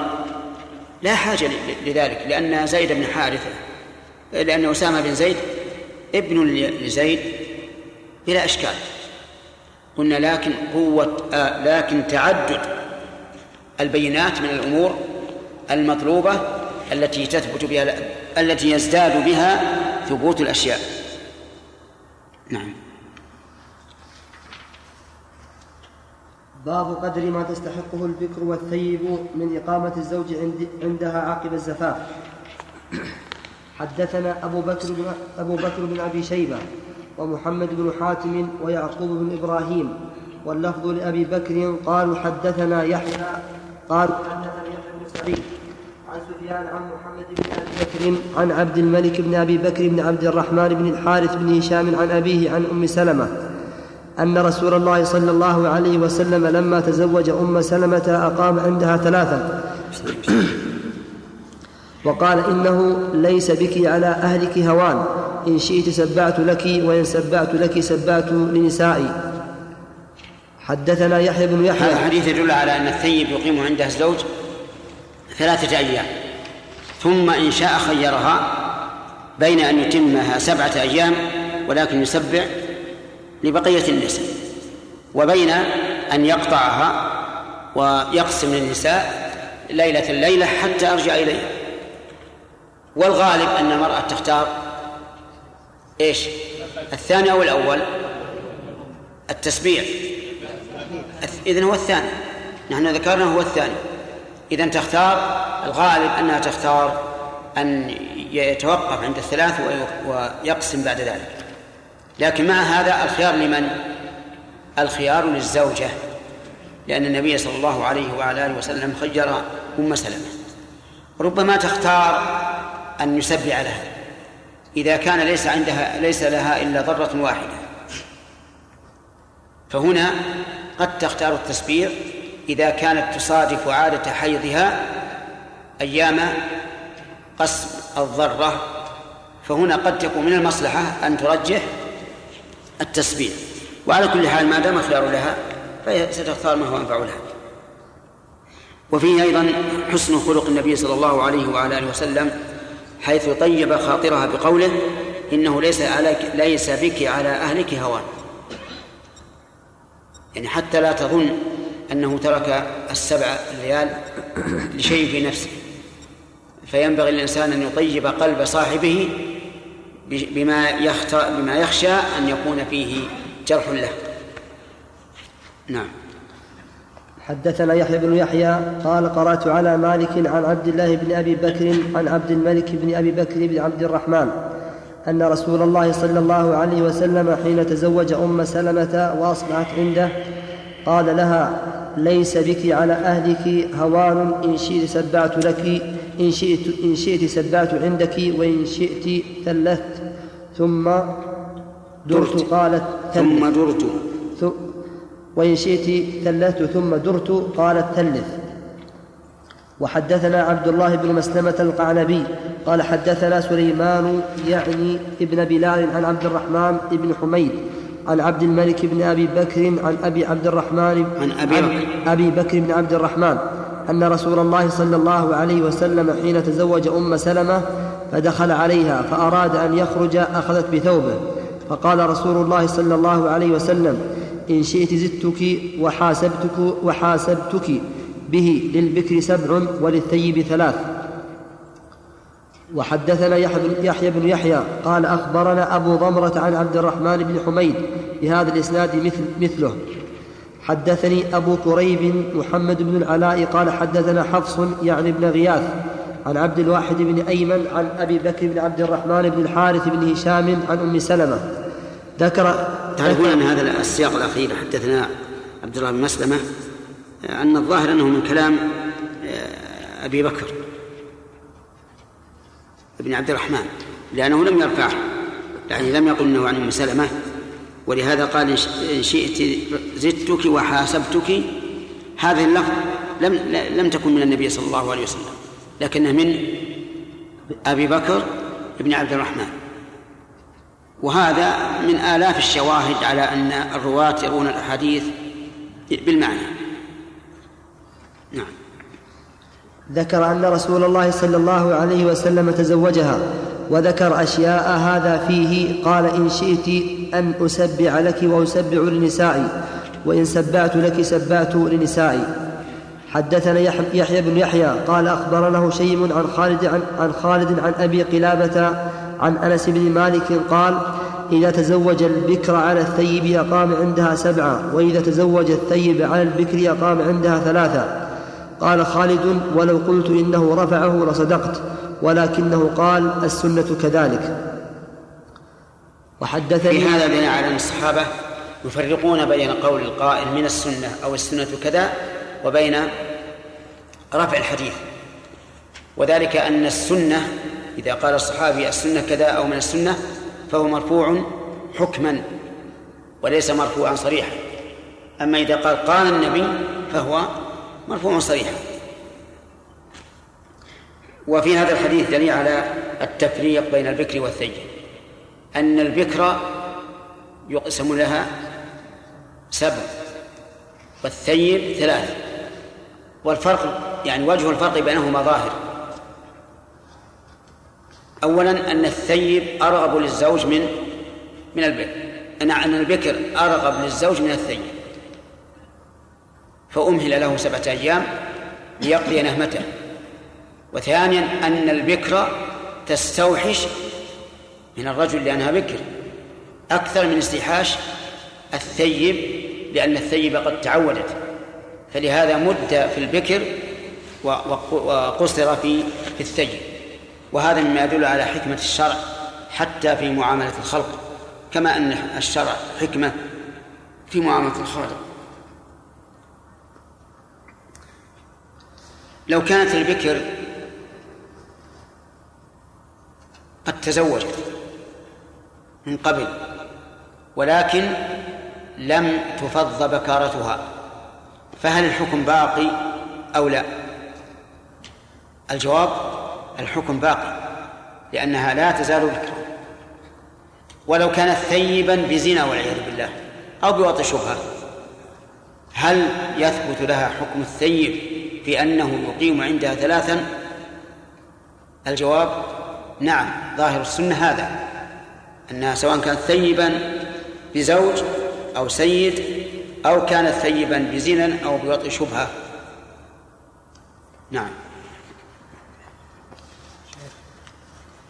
S1: لا حاجة لذلك لأن زيد بن حارثة لأن أسامة بن زيد ابن لزيد بلا إشكال. قلنا لكن قوة آه لكن تعدد البينات من الأمور المطلوبة التي تثبت بها التي يزداد بها ثبوت الأشياء. نعم.
S2: باب قدر ما تستحقه البكر والثيب من إقامة الزوج عندها عقب الزفاف. حدثنا أبو بكر بن أبو بكر بن أبي شيبة ومحمد بن حاتم ويعقوب بن إبراهيم واللفظ لأبي بكر قالوا حدثنا يحيى قالوا حدثنا يحيى بن سعيد عن سفيان عن محمد بن أبي بكر عن عبد الملك بن أبي بكر بن عبد الرحمن بن الحارث بن هشام عن أبيه عن أم سلمة أن رسول الله صلى الله عليه وسلم لما تزوج أم سلمة أقام عندها ثلاثة. وقال إنه ليس بك على أهلك هوان. إن شئت سبعت لك وإن سبعت لك سبعت لنسائي. حدثنا يحيى بن يحيى.
S1: هذا الحديث يدل على أن الثيب يقيم عندها الزوج ثلاثة أيام. ثم إن شاء خيرها بين أن يتمها سبعة أيام ولكن يسبع لبقية النساء وبين أن يقطعها ويقسم للنساء ليلة الليلة حتى أرجع إليه والغالب أن المرأة تختار إيش؟ الثاني أو الأول؟ التسبيع. إذن هو الثاني. نحن ذكرنا هو الثاني. إذن تختار الغالب أنها تختار أن يتوقف عند الثلاث ويقسم بعد ذلك. لكن مع هذا الخيار لمن؟ الخيار للزوجة لأن النبي صلى الله عليه وعلى آله وسلم خير أم سلمة ربما تختار أن يسبع لها إذا كان ليس عندها ليس لها إلا ضرة واحدة فهنا قد تختار التسبيع إذا كانت تصادف عادة حيضها أيام قسم الضرة فهنا قد تكون من المصلحة أن ترجح التسبيع وعلى كل حال ما دام خيار لها فهي ستختار ما هو أنفع لها. وفيه أيضا حسن خلق النبي صلى الله عليه وعلى آله وسلم حيث طيب خاطرها بقوله إنه ليس عليك ليس بك على أهلك هوان يعني حتى لا تظن أنه ترك السبع ريال لشيء في نفسه. فينبغي للإنسان أن يطيب قلب صاحبه بما يخطأ بما يخشى أن يكون فيه جرح له. نعم.
S2: حدثنا يحيى بن يحيى قال قرأت على مالك عن عبد الله بن أبي بكر عن عبد الملك بن أبي بكر بن عبد الرحمن أن رسول الله صلى الله عليه وسلم حين تزوج أم سلمة وأصبحت عنده قال لها ليس بك على أهلك هوان إن شئت سبعت لك إن شئت, إن شئت سبعت عندك وإن شئت ثلثت ثم درت قالت
S1: ثم درت.
S2: وإن شئت ثلثت ثم درت قالت ثلث وحدثنا عبد الله بن مسلمة القعنبي قال حدثنا سليمان يعني ابن بلال عن عبد الرحمن بن حميد عن عبد الملك بن أبي بكر عن أبي عبد الرحمن
S1: عن أبي بكر
S2: أبي بكر بن عبد الرحمن أن رسول الله صلى الله عليه وسلم حين تزوج أم سلمة فدخل عليها فأراد أن يخرج أخذت بثوبه. فقال رسول الله صلى الله عليه وسلم إن شئت زدتك وحاسبتك وحاسبتك به للبكر سبع وللثيب ثلاث. وحدثنا يحيى بن يحيى قال أخبرنا أبو ضمرة عن عبد الرحمن بن حميد بهذا الإسناد مثل مثله. حدثني أبو كريب محمد بن العلاء قال حدثنا حفص يعني ابن غياث عن عبد الواحد بن أيمن عن أبي بكر بن عبد الرحمن بن الحارث بن هشام عن أم سلمة. ذكر
S1: تعرفون أن هذا السياق الأخير حدثنا عبد الله بن مسلمة أن الظاهر أنه من كلام آه، أبي بكر بن عبد الرحمن لأنه لم يرفعه يعني لم يقل أنه عن أم سلمة. ولهذا قال إن شئت زدتك وحاسبتك هذه اللفظ لم لم تكن من النبي صلى الله عليه وسلم. لكنها من أبي بكر بن عبد الرحمن. وهذا من آلاف الشواهد على أن الرواة يرون الأحاديث بالمعنى. نعم.
S2: ذكر أن رسول الله صلى الله عليه وسلم تزوجها وذكر أشياء هذا فيه قال إن شئت أن أسبع لك وأسبع لنسائي وإن سبعت لك سبعت لنسائي. حدثنا يحيى بن يحيى قال أخبرنا هشيم عن خالد عن, عن خالد عن أبي قلابة عن أنس بن مالك قال إذا تزوج البكر على الثيب أقام عندها سبعة وإذا تزوج الثيب على البكر أقام عندها ثلاثة. قال خالد ولو قلت إنه رفعه لصدقت ولكنه قال السنة كذلك.
S1: وحدثني في هذا بناء على الصحابة يفرقون بين قول القائل من السنة أو السنة كذا وبين رفع الحديث. وذلك أن السنة إذا قال الصحابي السنة كذا أو من السنة فهو مرفوع حكما وليس مرفوعا صريحا. أما إذا قال قال النبي فهو مرفوع صريحا. وفي هذا الحديث دليل على التفريق بين البكر والثيب. أن البكر يقسم لها سبع والثيب ثلاث والفرق يعني وجه الفرق بينهما ظاهر. أولا أن الثيب أرغب للزوج من من البكر. أن البكر أرغب للزوج من الثيب. فأمهل له سبعة أيام ليقضي نهمته. وثانيا أن البكر تستوحش من الرجل لأنها بكر. أكثر من استيحاش الثيب لأن الثيب قد تعودت. فلهذا مد في البكر وقصر في في الثيب وهذا مما يدل على حكمة الشرع حتى في معاملة الخلق. كما أن الشرع حكمة في معاملة الخالق لو كانت البكر قد تزوجت من قبل ولكن لم تفض بكارتها فهل الحكم باقي أو لا؟ الجواب الحكم باقي لأنها لا تزال بكرا ولو كانت ثيبا بزنا والعياذ بالله أو بوطء شبهة هل يثبت لها حكم الثيب في أنه يقيم عندها ثلاثا؟ الجواب نعم ظاهر السنة هذا أنها سواء كانت ثيبا بزوج أو سيد أو كانت ثيبا بزنا أو بوطء شبهة نعم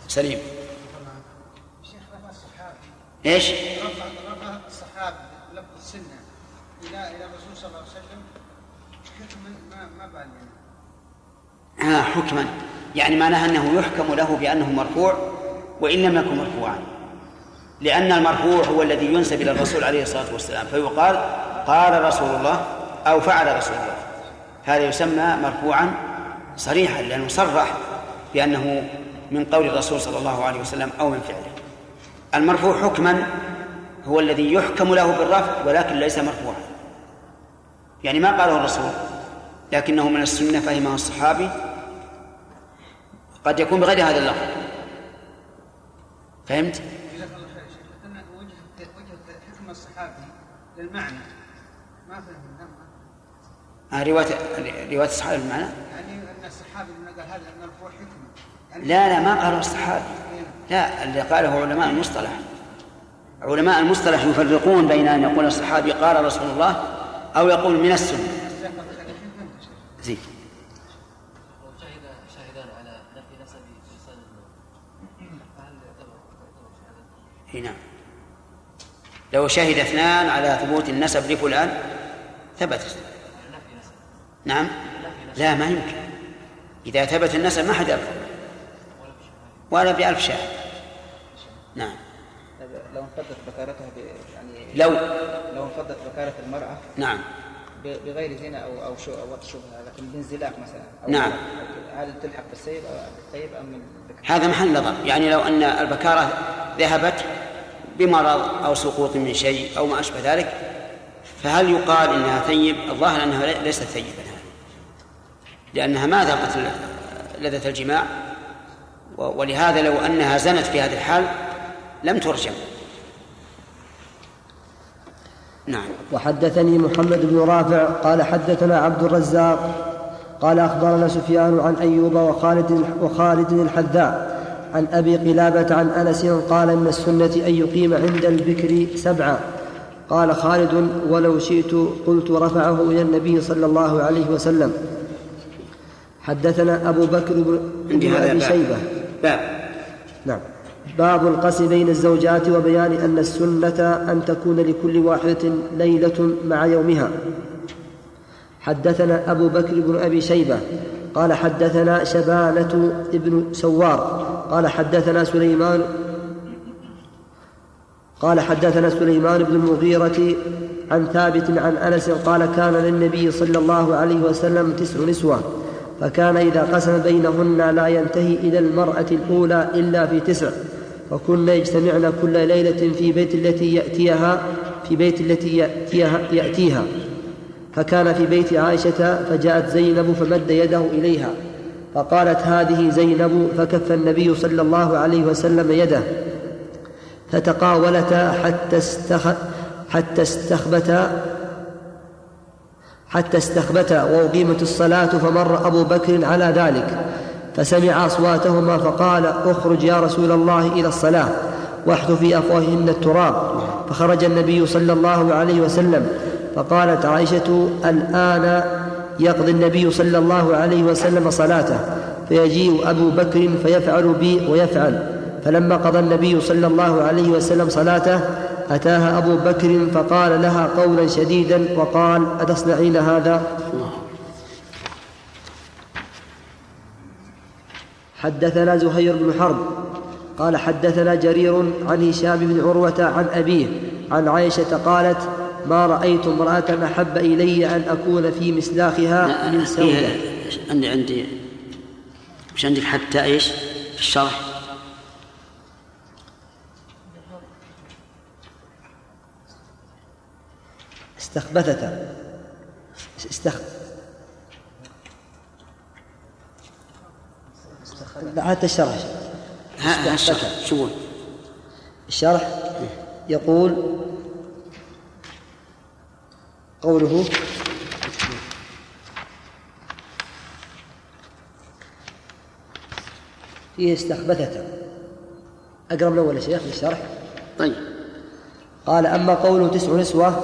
S1: سليم إيش؟
S4: رفع الصحابي لفظ السنة إلى إلى الرسول صلى الله عليه وسلم حكما ما ما.
S1: آه حكما يعني معناها أنه يحكم له بأنه مرفوع وإن لم يكن مرفوعا لأن المرفوع هو الذي ينسب إلى الرسول عليه الصلاة والسلام فيقال قال رسول الله أو فعل رسول الله. هذا يسمى مرفوعا صريحا لأنه صرح بأنه من قول الرسول صلى الله عليه وسلم أو من فعله. المرفوع حكما هو الذي يحكم له بالرفع ولكن ليس مرفوعا. يعني ما قاله الرسول لكنه من السنة فهمه الصحابي. قد يكون بغير هذا اللفظ. فهمت؟
S4: وجه وجه حكم الصحابي للمعنى ما فهم
S1: آه رواية رواية الصحابي بالمعنى؟
S4: يعني أن الصحابي لما قال هذا المرفوع حكمة. يعني
S1: لا لا ما قاله الصحابي لا اللي قاله علماء المصطلح. علماء المصطلح يفرقون بين أن يقول الصحابي قال رسول الله أو يقول من السنة. زين.
S3: شهد شاهدان على نفي نسب لسان فهل يعتبر
S1: اي نعم لو شهد اثنان على ثبوت النسب لفلان ثبت. نعم. لا ما يمكن. إذا ثبت النسب ما حد يرفض ولا بألف شاهد. نعم.
S5: لو انفضت بكارتها ب... يعني
S1: لو.
S5: لو انفضت بكارة المرأة
S1: نعم.
S5: ب- بغير زنا أو أو شو أو وقت شبهة لكن بانزلاق مثلا. أو
S1: نعم.
S5: هل تلحق بالسيب أو بالطيب أم الذكر؟
S1: هذا محل نظر. يعني لو أن البكارة ذهبت بمرض أو سقوط من شيء أو ما أشبه ذلك فهل يقال إنها ثيب؟ الظاهر أنها لي- ليست ثيبا. لأنها ما ذاقت لذة الجماع ولهذا لو أنها زنت في هذه الحال لم ترجم. نعم.
S2: وحدثني محمد بن رافع قال حدثنا عبد الرزاق قال أخبرنا سفيان عن أيوب وخالد وخالد الحذاء عن أبي قلابة عن أنس قال من السنة أن يقيم عند البكر سبعا. قال خالد ولو شئت قلت رفعه إلى النبي صلى الله عليه وسلم. حدثنا أبو بكر بن أبي شيبة.
S1: باب.
S2: نعم. باب القسم بين الزوجات وبيان أن السنة أن تكون لكل واحدة ليلة مع يومها. حدثنا أبو بكر بن أبي شيبة. قال حدثنا شبانة ابن سوار قال حدثنا سليمان قال حدثنا سليمان بن المغيرة عن ثابت عن أنس قال كان للنبي صلى الله عليه وسلم تسع نسوة فكان إذا قسم بينهن لا ينتهي إلى المرأة الأولى إلا في تسع وكن يجتمعن كل ليلة في بيت التي يأتيها في بيت التي يأتيها, يأتيها. فكان في بيت عائشة فجاءت زينب فمد يده إليها فقالت هذه زينب فكف النبي صلى الله عليه وسلم يده فتقاولتا حتى استخ حتى استخبتا حتى استخبتا وأقيمت الصلاة فمر أبو بكر على ذلك فسمع أصواتهما فقال اخرج يا رسول الله إلى الصلاة واحث في أفواههن التراب فخرج النبي صلى الله عليه وسلم فقالت عائشة الآن يقضي النبي صلى الله عليه وسلم صلاته فيجيء أبو بكر فيفعل بي ويفعل. فلما قضى النبي صلى الله عليه وسلم صلاته أتاها أبو بكر فقال لها قولا شديدا وقال أتصنعين هذا؟ حدثنا زهير بن حرب قال حدثنا جرير عن هشام بن عروة عن أبيه عن عائشة قالت ما رأيت امرأة أحب إلي أن أكون في مسلاخها من سودة.
S1: إيه عندي عندي. مش عندك حتى إيش؟ في الشرح.
S2: استخبثتا استخ حتى الشرح.
S1: ها الشرح. شو؟
S2: الشرح يقول قوله فيه استخبثت. أقرب الأول يا شيخ للشرح.
S1: طيب.
S2: قال أما قوله تسع نسوة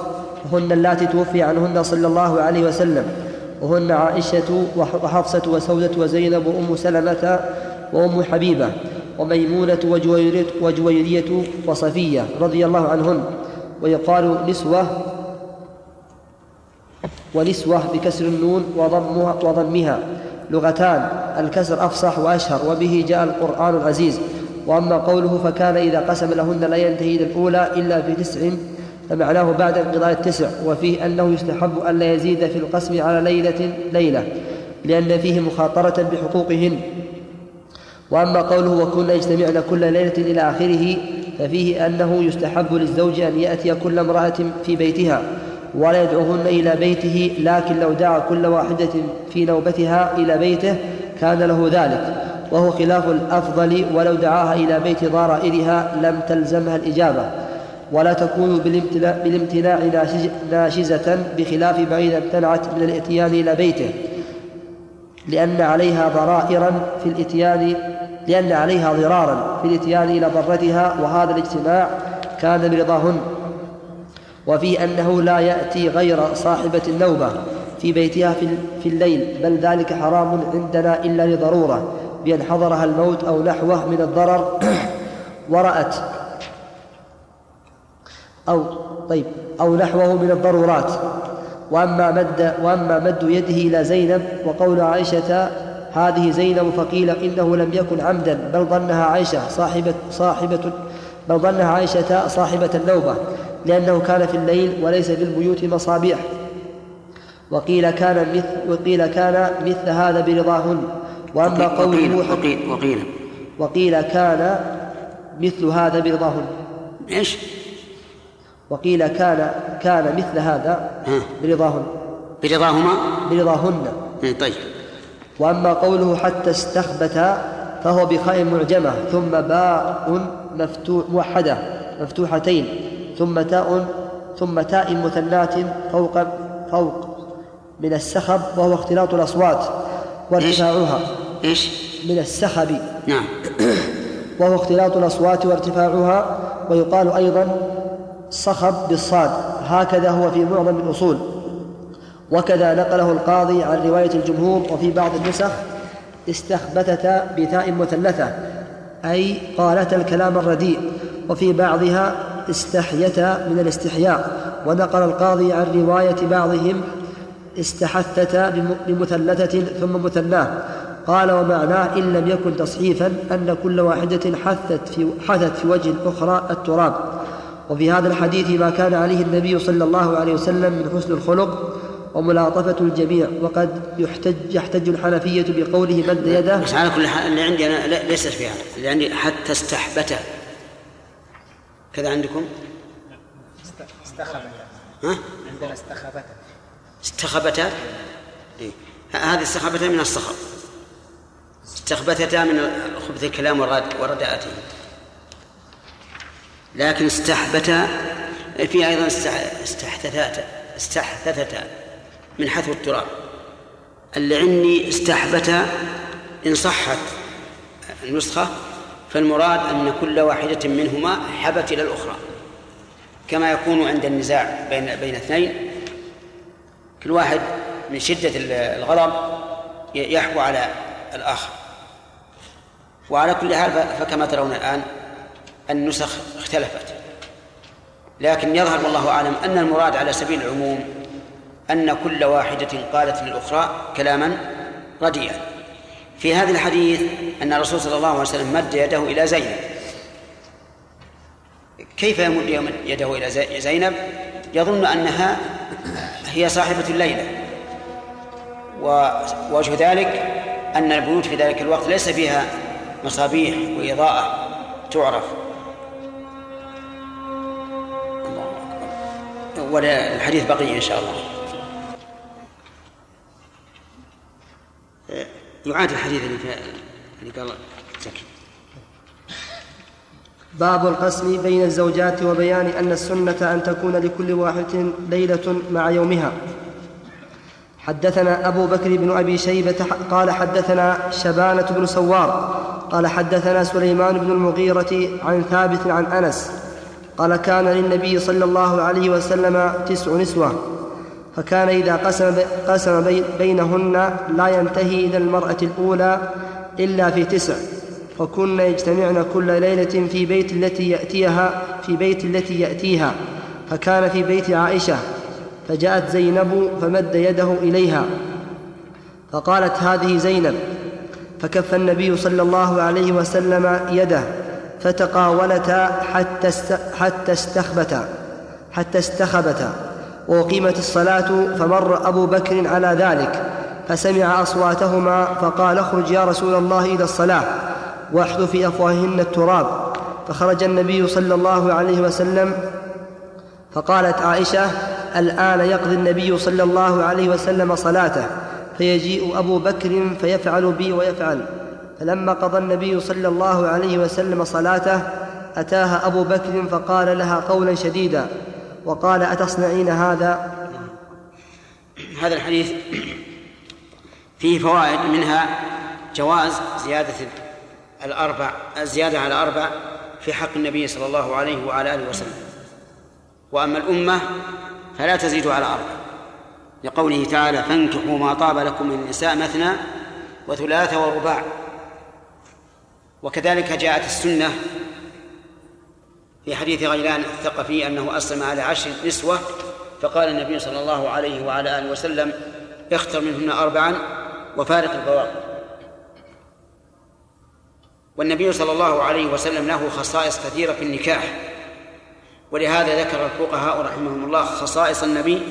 S2: فهن اللاتي توفي عنهن صلى الله عليه وسلم وهن عائشة وح- وحفصة وسودة وزينب وأم سلمة وأم حبيبة وميمونة وجويرية وصفية رضي الله عنهن ويقال نسوة ونسوة بكسر النون وضمها, وضمها. لغتان الكسر أفصح وأشهر وبه جاء القرآن العزيز. وأما قوله فكان إذا قسم لهن لا ينتهي الأولى إلا في تسع فمعناه بعد انقضاء التسع. وفيه أنه يستحب أن لا يزيد في القسم على ليلة ليلة لأن فيه مخاطرة بحقوقهن. وأما قوله وكن يجتمعن كل ليلة إلى آخره ففيه أنه يستحب للزوج أن يأتي كل امرأة في بيتها. ولا يدعوهن إلى بيته لكن لو دعا كل واحدة في نوبتها إلى بيته كان له ذلك. وهو خلاف الأفضل ولو دعاها إلى بيت ضرائرها لم تلزمها الإجابة. ولا تكون بالامتناع, بالامتناع ناشز- ناشزة بخلاف ما إذا امتنعت من الإتيان إلى بيته. لأن عليها ضرائرا في الإتيان لأن عليها ضرارا في الإتيان إلى ضرتها وهذا الاجتماع كان برضاهن وفي أنه لا يأتي غير صاحبة النوبة في بيتها في الليل بل ذلك حرام عندنا إلا لضرورة بأن حضرها الموت أو نحوه من الضرر. ورأت أو طيب أو نحوه من الضرورات. وأما مد وأما مد يده إلى زينب وقول عائشة هذه زينب فقيل إنه لم يكن عمدا بل ظنها عائشة صاحبة صاحبة بل ظنها عائشة صاحبة النوبة لأنه كان في الليل وليس في البيوت مصابيح. وقيل كان مثل وقيل كان مثل هذا برضاهن. وأما
S1: وقيل
S2: قوله
S1: وقيل وقيل
S2: وقيل. كان مثل هذا برضاهن.
S1: إيش؟
S2: وقيل كان كان مثل هذا. برضاهن.
S1: برضاهما؟
S2: برضاهن.
S1: إيه، طيب.
S2: وأما قوله حتى استخبتا فهو بخاء معجمة ثم باء مفتوح موحدة مفتوحتين. ثم تاء ثم تاء مثنات فوق فوق من السخب وهو اختلاط الأصوات وارتفاعها.
S1: إيش؟
S2: من السخب.
S1: نعم.
S2: وهو اختلاط الأصوات وارتفاعها ويقال أيضا صخب بالصاد. هكذا هو في معظم الأصول. وكذا نقله القاضي عن رواية الجمهور وفي بعض النسخ استخبتتا بتاء مثلثة أي قالتا الكلام الرديء. وفي بعضها استحيتا من الاستحياء. ونقل القاضي عن رواية بعضهم استحثتا بم- بمثلثة ثم مثناه قال ومعناه إن لم يكن تصحيفا أن كل واحدة حثت في حثت في وجه الأخرى التراب. وفي هذا الحديث ما كان عليه النبي صلى الله عليه وسلم من حسن الخلق وملاطفة الجميع. وقد يحتج يحتج الحنفية بقوله مد يده.
S1: بس على كل حال اللي عندي لا- ليست فيها اللي عندي حتى استحبتا كذا عندكم؟
S5: استخبت
S1: ها؟
S5: عندنا استخبت
S1: استخبتا إيه. هذه استخبتا من الصخب استخبتتا من خبث الكلام ورد ورداءته لكن استحبتا في أيضا استح- استحدثاتا استحدثتا من حثو التراب اللي عندي استحبتا إن صحت النسخة فالمراد أن كل واحدة منهما حبت إلى الأخرى كما يكون عند النزاع بين بين اثنين. كل واحد من شدة الغضب يحكو على الآخر. وعلى كل حال فكما ترون الآن النسخ اختلفت. لكن يظهر والله أعلم أن المراد على سبيل العموم أن كل واحدة قالت للأخرى كلاما رديئا. في هذا الحديث أن الرسول صلى الله عليه وسلم مد يده إلى زينب. كيف يمد يده إلى زينب؟ يظن أنها هي صاحبة الليلة. ووجه ذلك أن البيوت في ذلك الوقت ليس فيها مصابيح وإضاءة تعرف. والحديث بقي إن شاء الله. يعاد الحديث اللي, اللي قال زكي
S2: باب القسم بين الزوجات وبيان أن السنة أن تكون لكل واحدة ليلة مع يومها. حدثنا أبو بكر بن أبي شيبة قال حدثنا شبانة بن سوار قال حدثنا سليمان بن المغيرة عن ثابت عن أنس قال كان للنبي صلى الله عليه وسلم تسع نسوة. فكان إذا قسم, قسم بينهن لا ينتهي إلى المرأة الأولى إلا في تسع. وكن يجتمعن كل ليلة في بيت التي يأتيها في بيت التي يأتيها. فكان في بيت عائشة. فجاءت زينب فمد يده إليها. فقالت هذه زينب. فكف النبي صلى الله عليه وسلم يده. فتقاولتا حتى حتى استخبتا حتى استخبتا. وأقيمت الصلاة فمر أبو بكر على ذلك فسمع أصواتهما فقال اخرج يا رسول الله إلى الصلاة واحذ في أفواههن التراب. فخرج النبي صلى الله عليه وسلم فقالت عائشة الآن يقضي النبي صلى الله عليه وسلم صلاته فيجيء أبو بكر فيفعل بي ويفعل. فلما قضى النبي صلى الله عليه وسلم صلاته أتاها أبو بكر فقال لها قولا شديدا وقال أتصنعين هذا؟
S1: هذا الحديث فيه فوائد منها جواز زيادة الأربع الزيادة على أربع في حق النبي صلى الله عليه وعلى آله وسلم. وأما الأمة فلا تزيد على أربع. لقوله تعالى فانكحوا ما طاب لكم من النساء مثنى وثلاث ورباع. وكذلك جاءت السنة في حديث غيلان الثقفي أنه أسلم على عشر نسوة فقال النبي صلى الله عليه وعلى آله وسلم اختر منهن أربعا وفارق البواقي. والنبي صلى الله عليه وسلم له خصائص كثيرة في النكاح ولهذا ذكر الفقهاء رحمهم الله خصائص النبي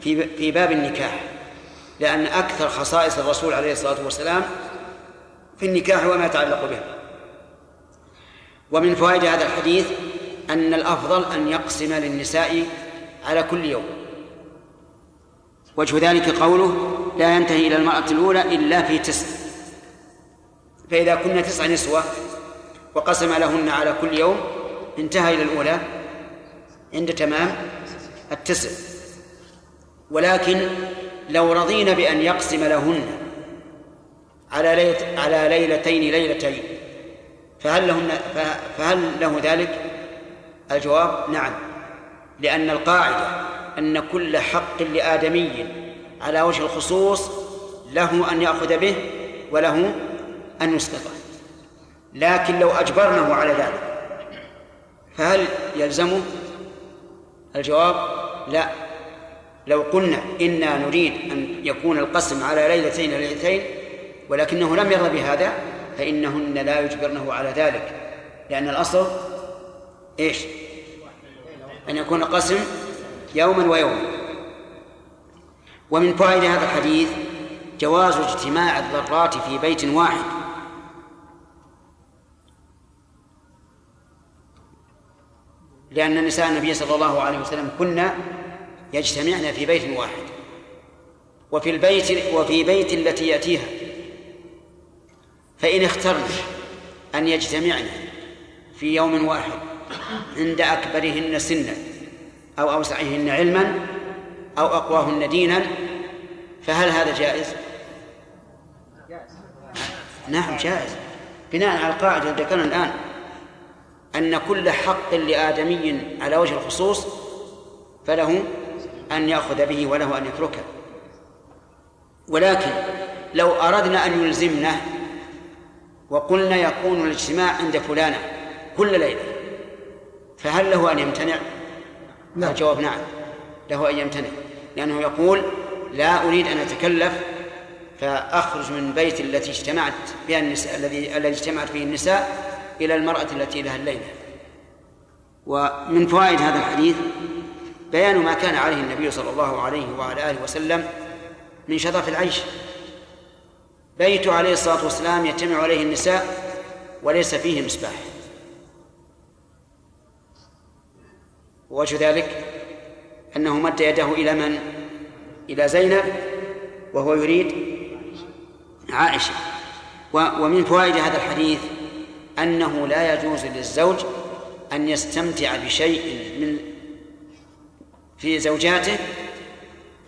S1: في في باب النكاح لأن أكثر خصائص الرسول عليه الصلاة والسلام في النكاح وما يتعلق به. ومن فوائد هذا الحديث أن الأفضل أن يقسم للنساء على كل يوم. وجه ذلك قوله لا ينتهي إلى المرأة الأولى إلا في تسع. فإذا كنا تسع نسوة وقسم لهن على كل يوم انتهى إلى الأولى عند تمام التسع. ولكن لو رضينا بأن يقسم لهن على ليلة على ليلتين ليلتين فهل لهن فهل له ذلك؟ الجواب نعم لأن القاعدة أن كل حق لآدمي على وجه الخصوص له أن يأخذ به وله أن يسقطه لكن لو أجبرنه على ذلك فهل يلزمه الجواب لا. لو قلنا إنا نريد أن يكون القسم على ليلتين ليلتين ولكنه لم يرضى بهذا فإنهن لا يجبرنه على ذلك لأن الأصل إيش؟ أن يكون القسم يوما ويوما. ومن فوائد هذا الحديث جواز اجتماع الذرات في بيت واحد. لأن نساء النبي صلى الله عليه وسلم كنا يجتمعن في بيت واحد. وفي البيت وفي بيت التي يأتيها. فإن اخترن أن يجتمعن في يوم واحد عند أكبرهن سنا أو أوسعهن علما أو أقواهن دينا فهل هذا جائز؟ نعم جائز بناء على القاعدة التي ذكرنا الآن أن كل حق لآدمي على وجه الخصوص فله أن يأخذ به وله أن يتركه ولكن لو أردنا أن يلزمنا وقلنا يكون الاجتماع عند فلانة كل ليلة فهل له أن يمتنع؟ نعم. الجواب نعم. له أن يمتنع لأنه يقول لا أريد أن أتكلف فأخرج من بيت التي اجتمعت بها النساء الذي الذي اجتمعت فيه النساء إلى المرأة التي لها الليلة. ومن فوائد هذا الحديث بيان ما كان عليه النبي صلى الله عليه وعلى آله وسلم من شرف العيش. بيته عليه الصلاة والسلام يجتمع عليه النساء وليس فيه مصباح. ووجه ذلك أنه مد يده إلى من؟ إلى زينب وهو يريد عائشة. ومن فوائد هذا الحديث أنه لا يجوز للزوج أن يستمتع بشيء من في زوجاته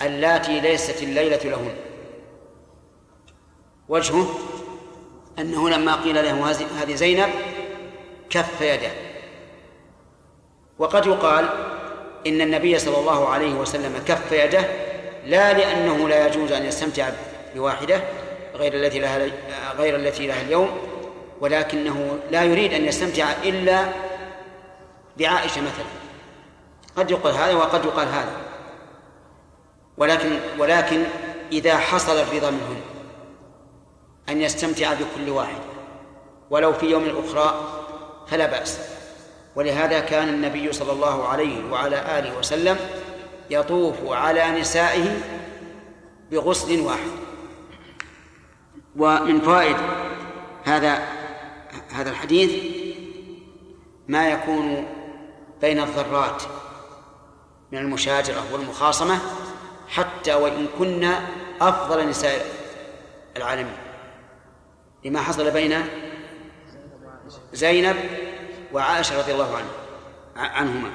S1: اللاتي ليست الليلة لهن. وجهه أنه لما قيل له هذه زينب كف يده. وقد يقال إن النبي صلى الله عليه وسلم كف يده لا لأنه لا يجوز أن يستمتع بواحدة غير التي لها غير التي لها اليوم ولكنه لا يريد أن يستمتع إلا بعائشة مثلا. قد يقال هذا وقد يقال هذا. ولكن ولكن إذا حصل الرضا منهن أن يستمتع بكل واحد ولو في يوم الأخرى فلا بأس. ولهذا كان النبي صلى الله عليه وعلى آله وسلم يطوف على نسائه بغسل واحد. ومن فوائد هذا هذا الحديث ما يكون بين الذرات من المشاجرة والمخاصمة حتى وإن كنا أفضل نساء العالمين. لما حصل بين زينب وعائشة رضي الله عنه عنهما.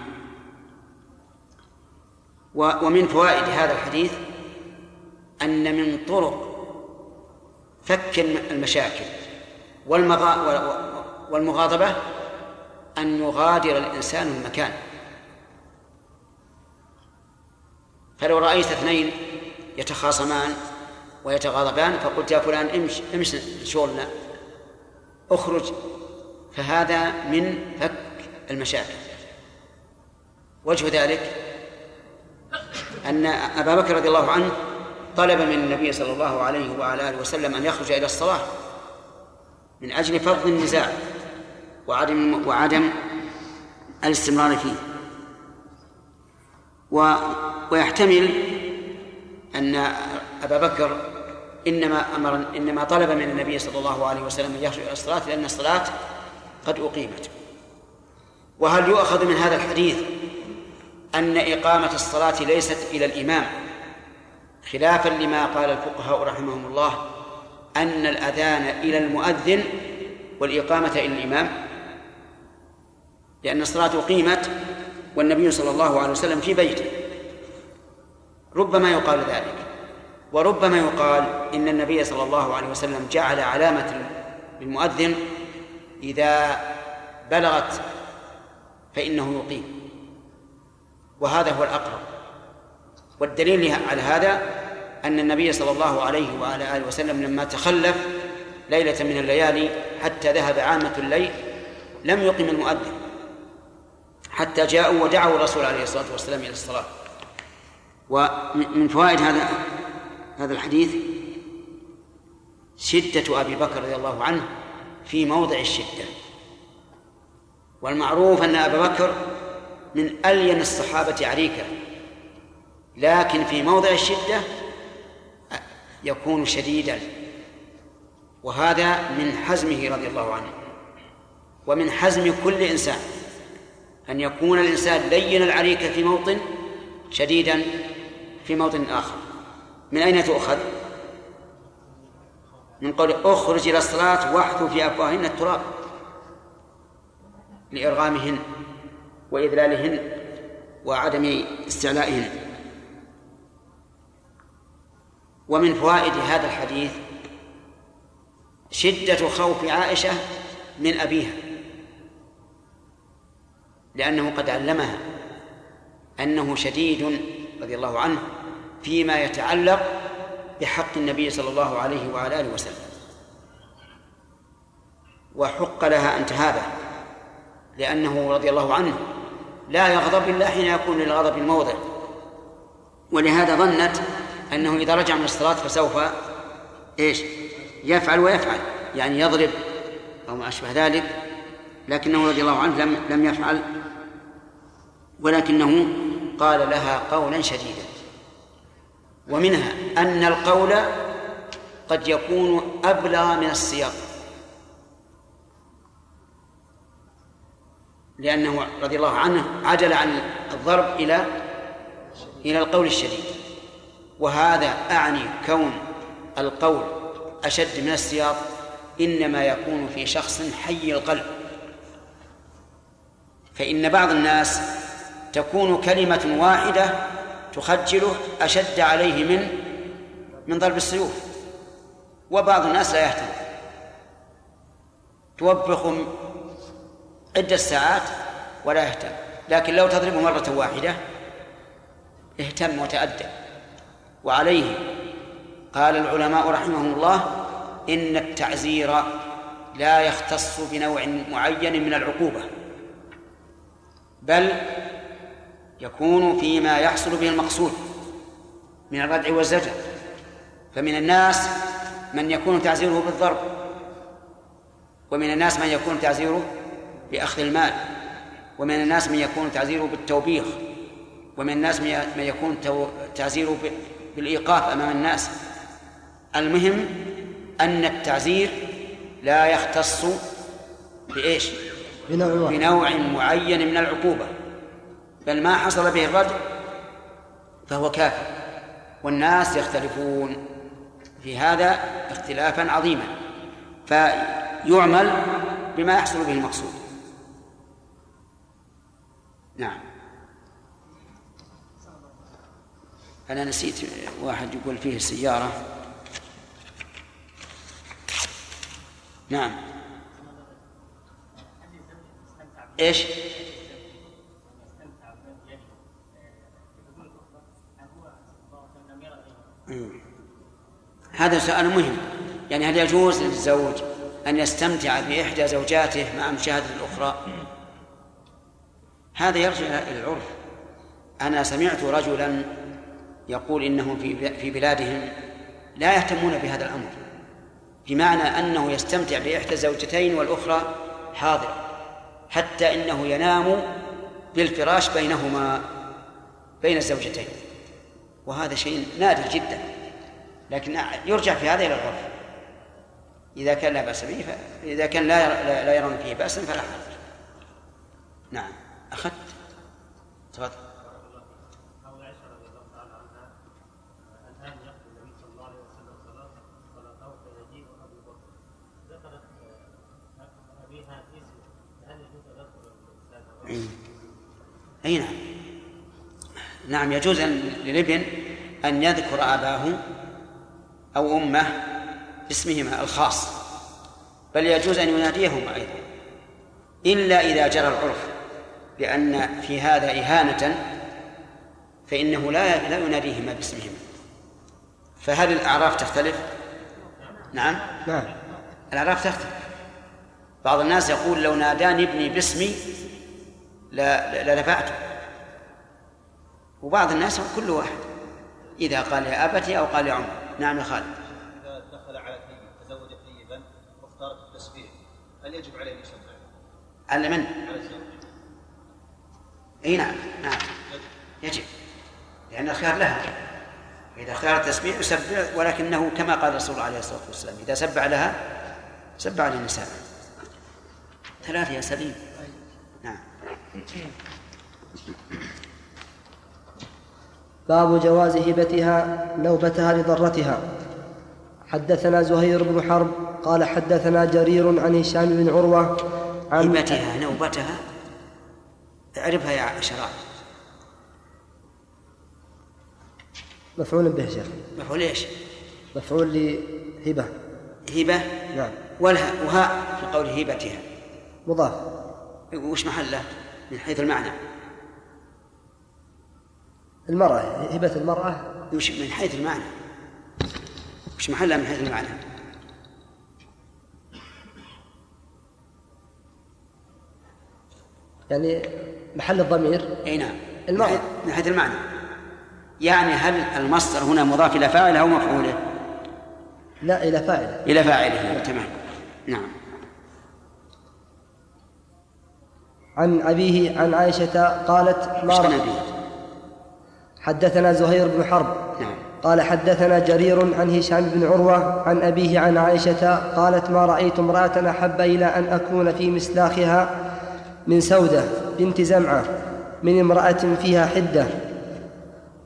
S1: ومن فوائد هذا الحديث أن من طرق فك المشاكل والمغاضبة أن يغادر الإنسان المكان. فلو رأيت اثنين يتخاصمان ويتغاضبان فقلت يا فلان امش امش شغلنا. اخرج فهذا من فك المشاكل. وجه ذلك أن أبا بكر رضي الله عنه طلب من النبي صلى الله عليه وعلى آله وسلم أن يخرج إلى الصلاة من أجل فرض النزاع وعدم وعدم الاستمرار فيه. و ويحتمل أن أبا بكر إنما أمر إنما طلب من النبي صلى الله عليه وسلم أن يخرج إلى الصلاة لأن الصلاة قد أقيمت. وهل يؤخذ من هذا الحديث أن إقامة الصلاة ليست إلى الإمام؟ خلافا لما قال الفقهاء رحمهم الله أن الأذان إلى المؤذن والإقامة إلى الإمام. لأن الصلاة أقيمت والنبي صلى الله عليه وسلم في بيته. ربما يقال ذلك وربما يقال إن النبي صلى الله عليه وسلم جعل علامة للمؤذن إذا بلغت فإنه يقيم. وهذا هو الأقرب. والدليل على هذا أن النبي صلى الله عليه وعلى آله وسلم لما تخلف ليلة من الليالي حتى ذهب عامة الليل لم يقم المؤذن. حتى جاءوا ودعوا الرسول عليه الصلاة والسلام إلى الصلاة. ومن فوائد هذا هذا الحديث شدة أبي بكر رضي الله عنه في موضع الشدة والمعروف أن أبا بكر من ألين الصحابة عريكة لكن في موضع الشدة يكون شديدا وهذا من حزمه رضي الله عنه ومن حزم كل إنسان أن يكون الإنسان لين العريكة في موطن شديدا في موطن آخر من أين تؤخذ؟ من قول اخرج إلى الصلاة واحثوا في أفواههن التراب لإرغامهن وإذلالهن وعدم استعلائهن. ومن فوائد هذا الحديث شدة خوف عائشة من أبيها لأنه قد علمها أنه شديد رضي الله عنه فيما يتعلق بحق النبي صلى الله عليه وعلى آله وسلم. وحق لها أن تهابه لأنه رضي الله عنه لا يغضب إلا حين يكون للغضب الموضع. ولهذا ظنت أنه إذا رجع من الصلاة فسوف إيش؟ يفعل ويفعل يعني يضرب أو ما أشبه ذلك لكنه رضي الله عنه لم لم يفعل. ولكنه قال لها قولا شديدا. ومنها أن القول قد يكون أبلغ من السياق. لأنه رضي الله عنه عدل عن الضرب إلى إلى القول الشديد. وهذا أعني كون القول أشد من السياق إنما يكون في شخص حي القلب. فإن بعض الناس تكون كلمة واحدة تخجله أشد عليه من من ضرب السيوف. وبعض الناس لا يهتم. توبخ عدة ساعات ولا يهتم. لكن لو تضربه مرة واحدة اهتم وتأدب. وعليه قال العلماء رحمهم الله إن التعزير لا يختص بنوع معين من العقوبة بل يكون فيما يحصل به المقصود من الردع والزجر. فمن الناس من يكون تعزيره بالضرب ومن الناس من يكون تعزيره بأخذ المال ومن الناس من يكون تعزيره بالتوبيخ ومن الناس من يكون تعزيره بالإيقاف أمام الناس. المهم أن التعزير لا يختص بإيش؟
S2: بنوع,
S1: بنوع معين من العقوبة. بل ما حصل به الرد فهو كافر. والناس يختلفون في هذا اختلافا عظيما. فيعمل بما يحصل به المقصود. نعم. أنا نسيت واحد يقول فيه السيارة. نعم. إيش؟ هذا سؤال مهم. يعني هل يجوز للزوج أن يستمتع بإحدى زوجاته مع مشاهدة الأخرى؟ هذا يرجع إلى العرف. أنا سمعت رجلا يقول إنهم في بلادهم لا يهتمون بهذا الأمر بمعنى أنه يستمتع بإحدى الزوجتين والأخرى حاضر حتى إنه ينام بالفراش بينهما بين الزوجتين. وهذا شيء نادر جدا. لكن يرجع في هذا إلى العرف إذا كان لا بأس به إذا كان لا لا يرون فيه بأسا فلا حرج. نعم. أخذت تفضل. أي نعم. نعم يجوز للابن أن يذكر أباه أو أمه باسمهما الخاص بل يجوز أن يناديهما أيضا إلا إذا جرى العرف بأن في هذا إهانة فإنه لا لا يناديهما باسمهما. فهل الأعراف تختلف؟ نعم.
S2: نعم.
S1: الأعراف تختلف. بعض الناس يقول لو ناداني ابني باسمي لدفعته وبعض الناس كل واحد. إذا قال يا أبتي أو قال يا عمر. نعم يا خالد.
S6: إذا دخل على ثيب تزوج ثيبا واختار التسبيح هل يجب عليه أن؟
S1: على من؟
S6: على الزوج
S1: إي نعم نعم. يجب. لأن الخيار لها. إذا اختار التسبيح يسبح ولكنه كما قال الرسول عليه الصلاة والسلام إذا سبع لها سبع للنساء. ثلاثة يا سليم. نعم.
S2: باب جواز هبتها نوبتها لضرتها. حدثنا زهير بن حرب قال حدثنا جرير عن هشام بن عروة عن
S1: هبتها نوبتها؟ اعرفها يا شراب
S2: مفعول به شيخ.
S1: مفعول إيش؟
S2: مفعول لهبة.
S1: هبة؟
S2: نعم.
S1: والها وهاء في قول هبتها.
S2: مضاف.
S1: وش محله؟ من حيث المعنى.
S2: المرأة هبة المرأة.
S1: وش من حيث المعنى. وش محلها من حيث المعنى؟
S2: يعني محل الضمير.
S1: أي نعم.
S2: المرأة.
S1: من حيث- المعنى. يعني هل المصدر هنا مضاف إلى فاعله أو مفعوله؟
S2: لا إلى فاعل
S1: إلى فاعله تمام. نعم.
S2: عن أبيه عن عائشة قالت ما
S1: به؟
S2: حدثنا زهير بن حرب.
S1: نعم.
S2: قال حدثنا جرير عن هشام بن عروة عن أبيه عن عائشة قالت ما رأيت امرأة أحب إلى أن أكون في مسلاخها من سودة بنت زمعة من امرأة فيها حدة.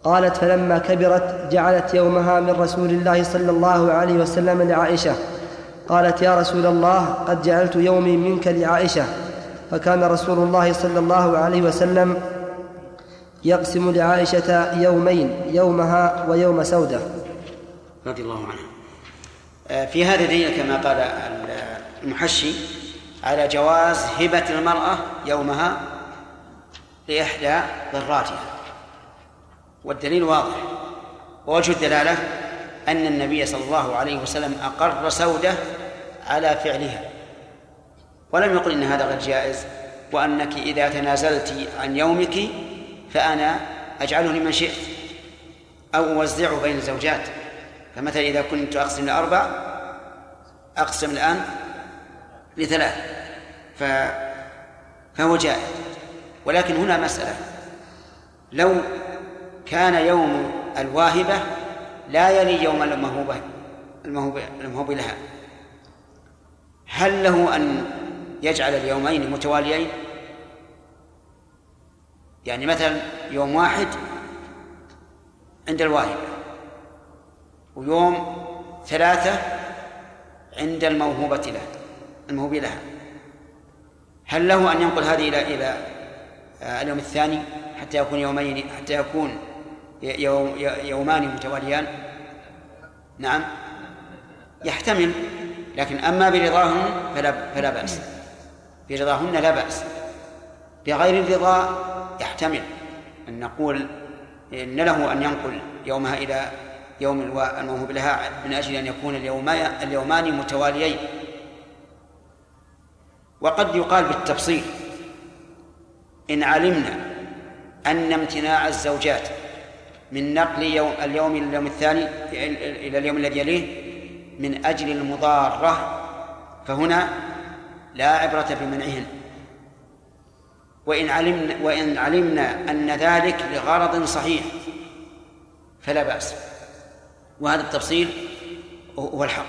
S2: قالت فلما كبرت جعلت يومها من رسول الله صلى الله عليه وسلم لعائشة. قالت يا رسول الله قد جعلت يومي منك لعائشة. فكان رسول الله صلى الله عليه وسلم يقسم لعائشة يومين يومها ويوم سودة.
S1: رضي الله عنها. آه، في هذا دليل كما قال المحشي على جواز هبة المرأة يومها لإحدى ضراتها. والدليل واضح. ووجه الدلالة أن النبي صلى الله عليه وسلم أقر سودة على فعلها. ولم يقل إن هذا غير جائز وأنك إذا تنازلت عن يومك فأنا أجعله لمن شئت أو أوزعه بين الزوجات. فمثلا إذا كنت أقسم لأربع أقسم الآن لثلاث. ف... فهو جائز. ولكن هنا مسألة. لو كان يوم الواهبة لا يلي يوم الموهوبة الموهوب الموهوب لها. هل له أن يجعل اليومين متواليين؟ يعني مثلا يوم واحد عند الواهبة ويوم ثلاثة عند الموهوبة له الموهوب لها. هل له أن ينقل هذه إلى إلى آه، اليوم الثاني حتى يكون يومين حتى يكون يوم يومان متواليان؟ نعم. يحتمل لكن أما برضاهن فلا فلا بأس. برضاهن لا بأس. بغير الرضا يحتمل أن نقول إن له أن ينقل يومها إلى يوم الموهوب لها من أجل أن يكون اليومان متواليين. وقد يقال بالتفصيل إن علمنا أن امتناع الزوجات من نقل يوم اليوم إلى اليوم الثاني إلى اليوم الذي يليه من أجل المضارة فهنا لا عبرة بمنعهن. وإن علمنا وإن علمنا أن ذلك لغرض صحيح فلا بأس. وهذا التفصيل هو الحق.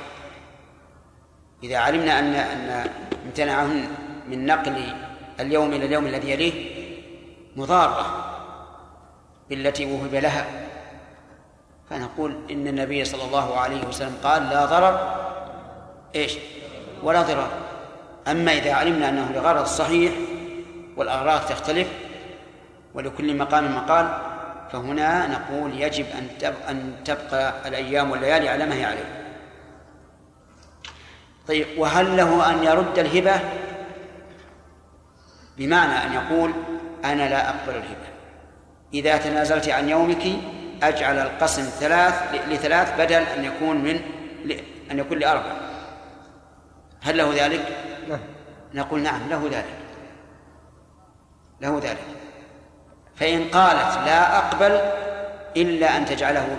S1: إذا علمنا أن أن امتنعهن من نقل اليوم إلى اليوم الذي يليه مضارة بالتي وهب لها. فنقول إن النبي صلى الله عليه وسلم قال لا ضرر. إيش؟ ولا ضرار. أما إذا علمنا أنه لغرض صحيح والأغراض تختلف ولكل مقام مقال فهنا نقول يجب أن تبقى, أن تبقى الأيام والليالي على ما هي عليه. طيب وهل له أن يرد الهبة؟ بمعنى أن يقول أنا لا أقبل الهبة. إذا تنازلت عن يومك أجعل القسم ثلاث لثلاث بدل أن يكون من أن يكون لأربع. هل له ذلك؟
S2: نعم.
S1: نقول نعم له ذلك. له ذلك. فإن قالت لا أقبل إلا أن تجعله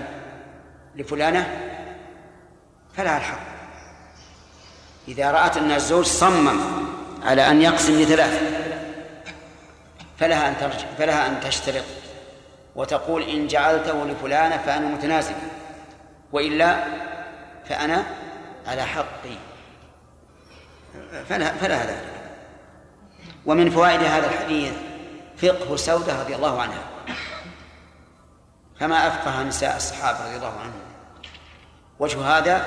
S1: لفلانة فلها الحق. إذا رأت أن الزوج صمم على أن يقسم لثلاث فلها أن ترجع فلها أن تشترط وتقول إن جعلته لفلانة فأنا متنازل وإلا فأنا على حقي. فلا فلها ذلك ومن فوائد هذا الحديث فقه سودة رضي الله عنها. كما أفقه نساء الصحابة رضي الله عنهم. وجه هذا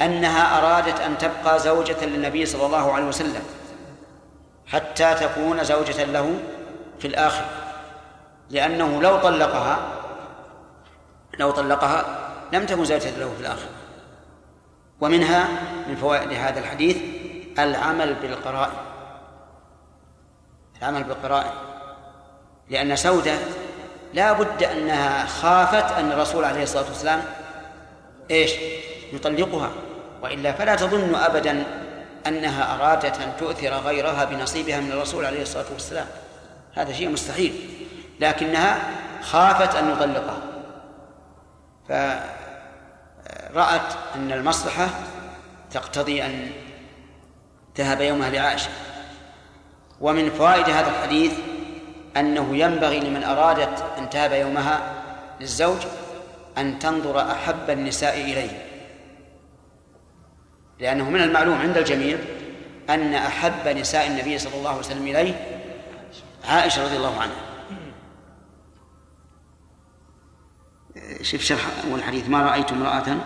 S1: أنها أرادت أن تبقى زوجة للنبي صلى الله عليه وسلم حتى تكون زوجة له في الآخرة لأنه لو طلقها لو طلقها لم تكن زوجة له في الآخرة ومنها من فوائد هذا الحديث العمل بالقرائن. العمل بالقرائن. لأن سودة لا بد أنها خافت أن الرسول عليه الصلاة والسلام إيش؟ يطلقها. وإلا فلا تظن أبدا أنها أرادت أن تؤثر غيرها بنصيبها من الرسول عليه الصلاة والسلام. هذا شيء مستحيل. لكنها خافت أن يطلقها. فرأت أن المصلحة تقتضي أن ذهب يومها لعائشة. ومن فوائد هذا الحديث أنه ينبغي لمن أرادت أن تهب يومها للزوج أن تنظر أحب النساء إليه. لأنه من المعلوم عند الجميع أن أحب نساء النبي صلى الله عليه وسلم إليه عائشة رضي الله عنها. شوف شرح الحديث ما رأيت امرأة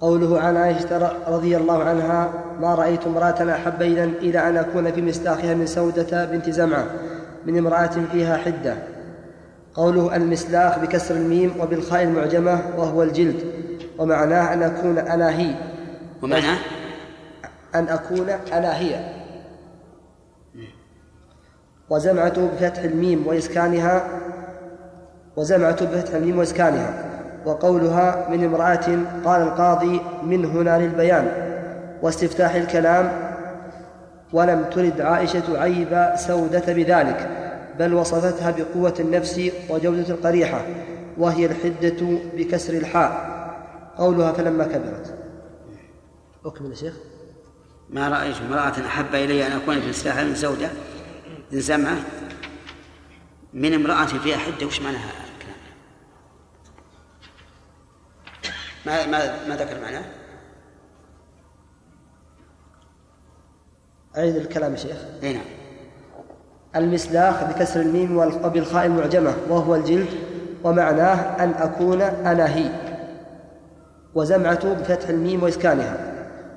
S2: قوله عن عائشة رضي الله عنها ما رأيت امرأة أحب إلى أن أكون في مستاخها من سودة بنت زمعة من امرأة فيها حدة. قوله المسلاخ بكسر الميم وبالخاء المعجمة وهو الجلد ومعناه أن أكون أنا هي.
S1: ومعناه
S2: أن أكون أنا هي. وزمعة بفتح الميم وإسكانها وزمعة بفتح الميم وإسكانها. وقولها من امرأة قال القاضي من هنا للبيان واستفتاح الكلام ولم ترد عائشة عيب سودة بذلك بل وصفتها بقوة النفس وجودة القريحة وهي الحدة بكسر الحاء. قولها فلما كبرت. أكمل يا شيخ.
S1: ما رأيت امرأة أحب إلي أن أكون في الساحة من زوجة من زمعة من امرأة فيها حدة وش معناها؟ ما ما ما ذكر معناه.
S2: أعيد الكلام يا شيخ.
S1: أي نعم.
S2: المسلاخ بكسر الميم وبالخاء المعجمة وهو الجلد ومعناه أن أكون أنا هي. وزمعة بفتح الميم وإسكانها.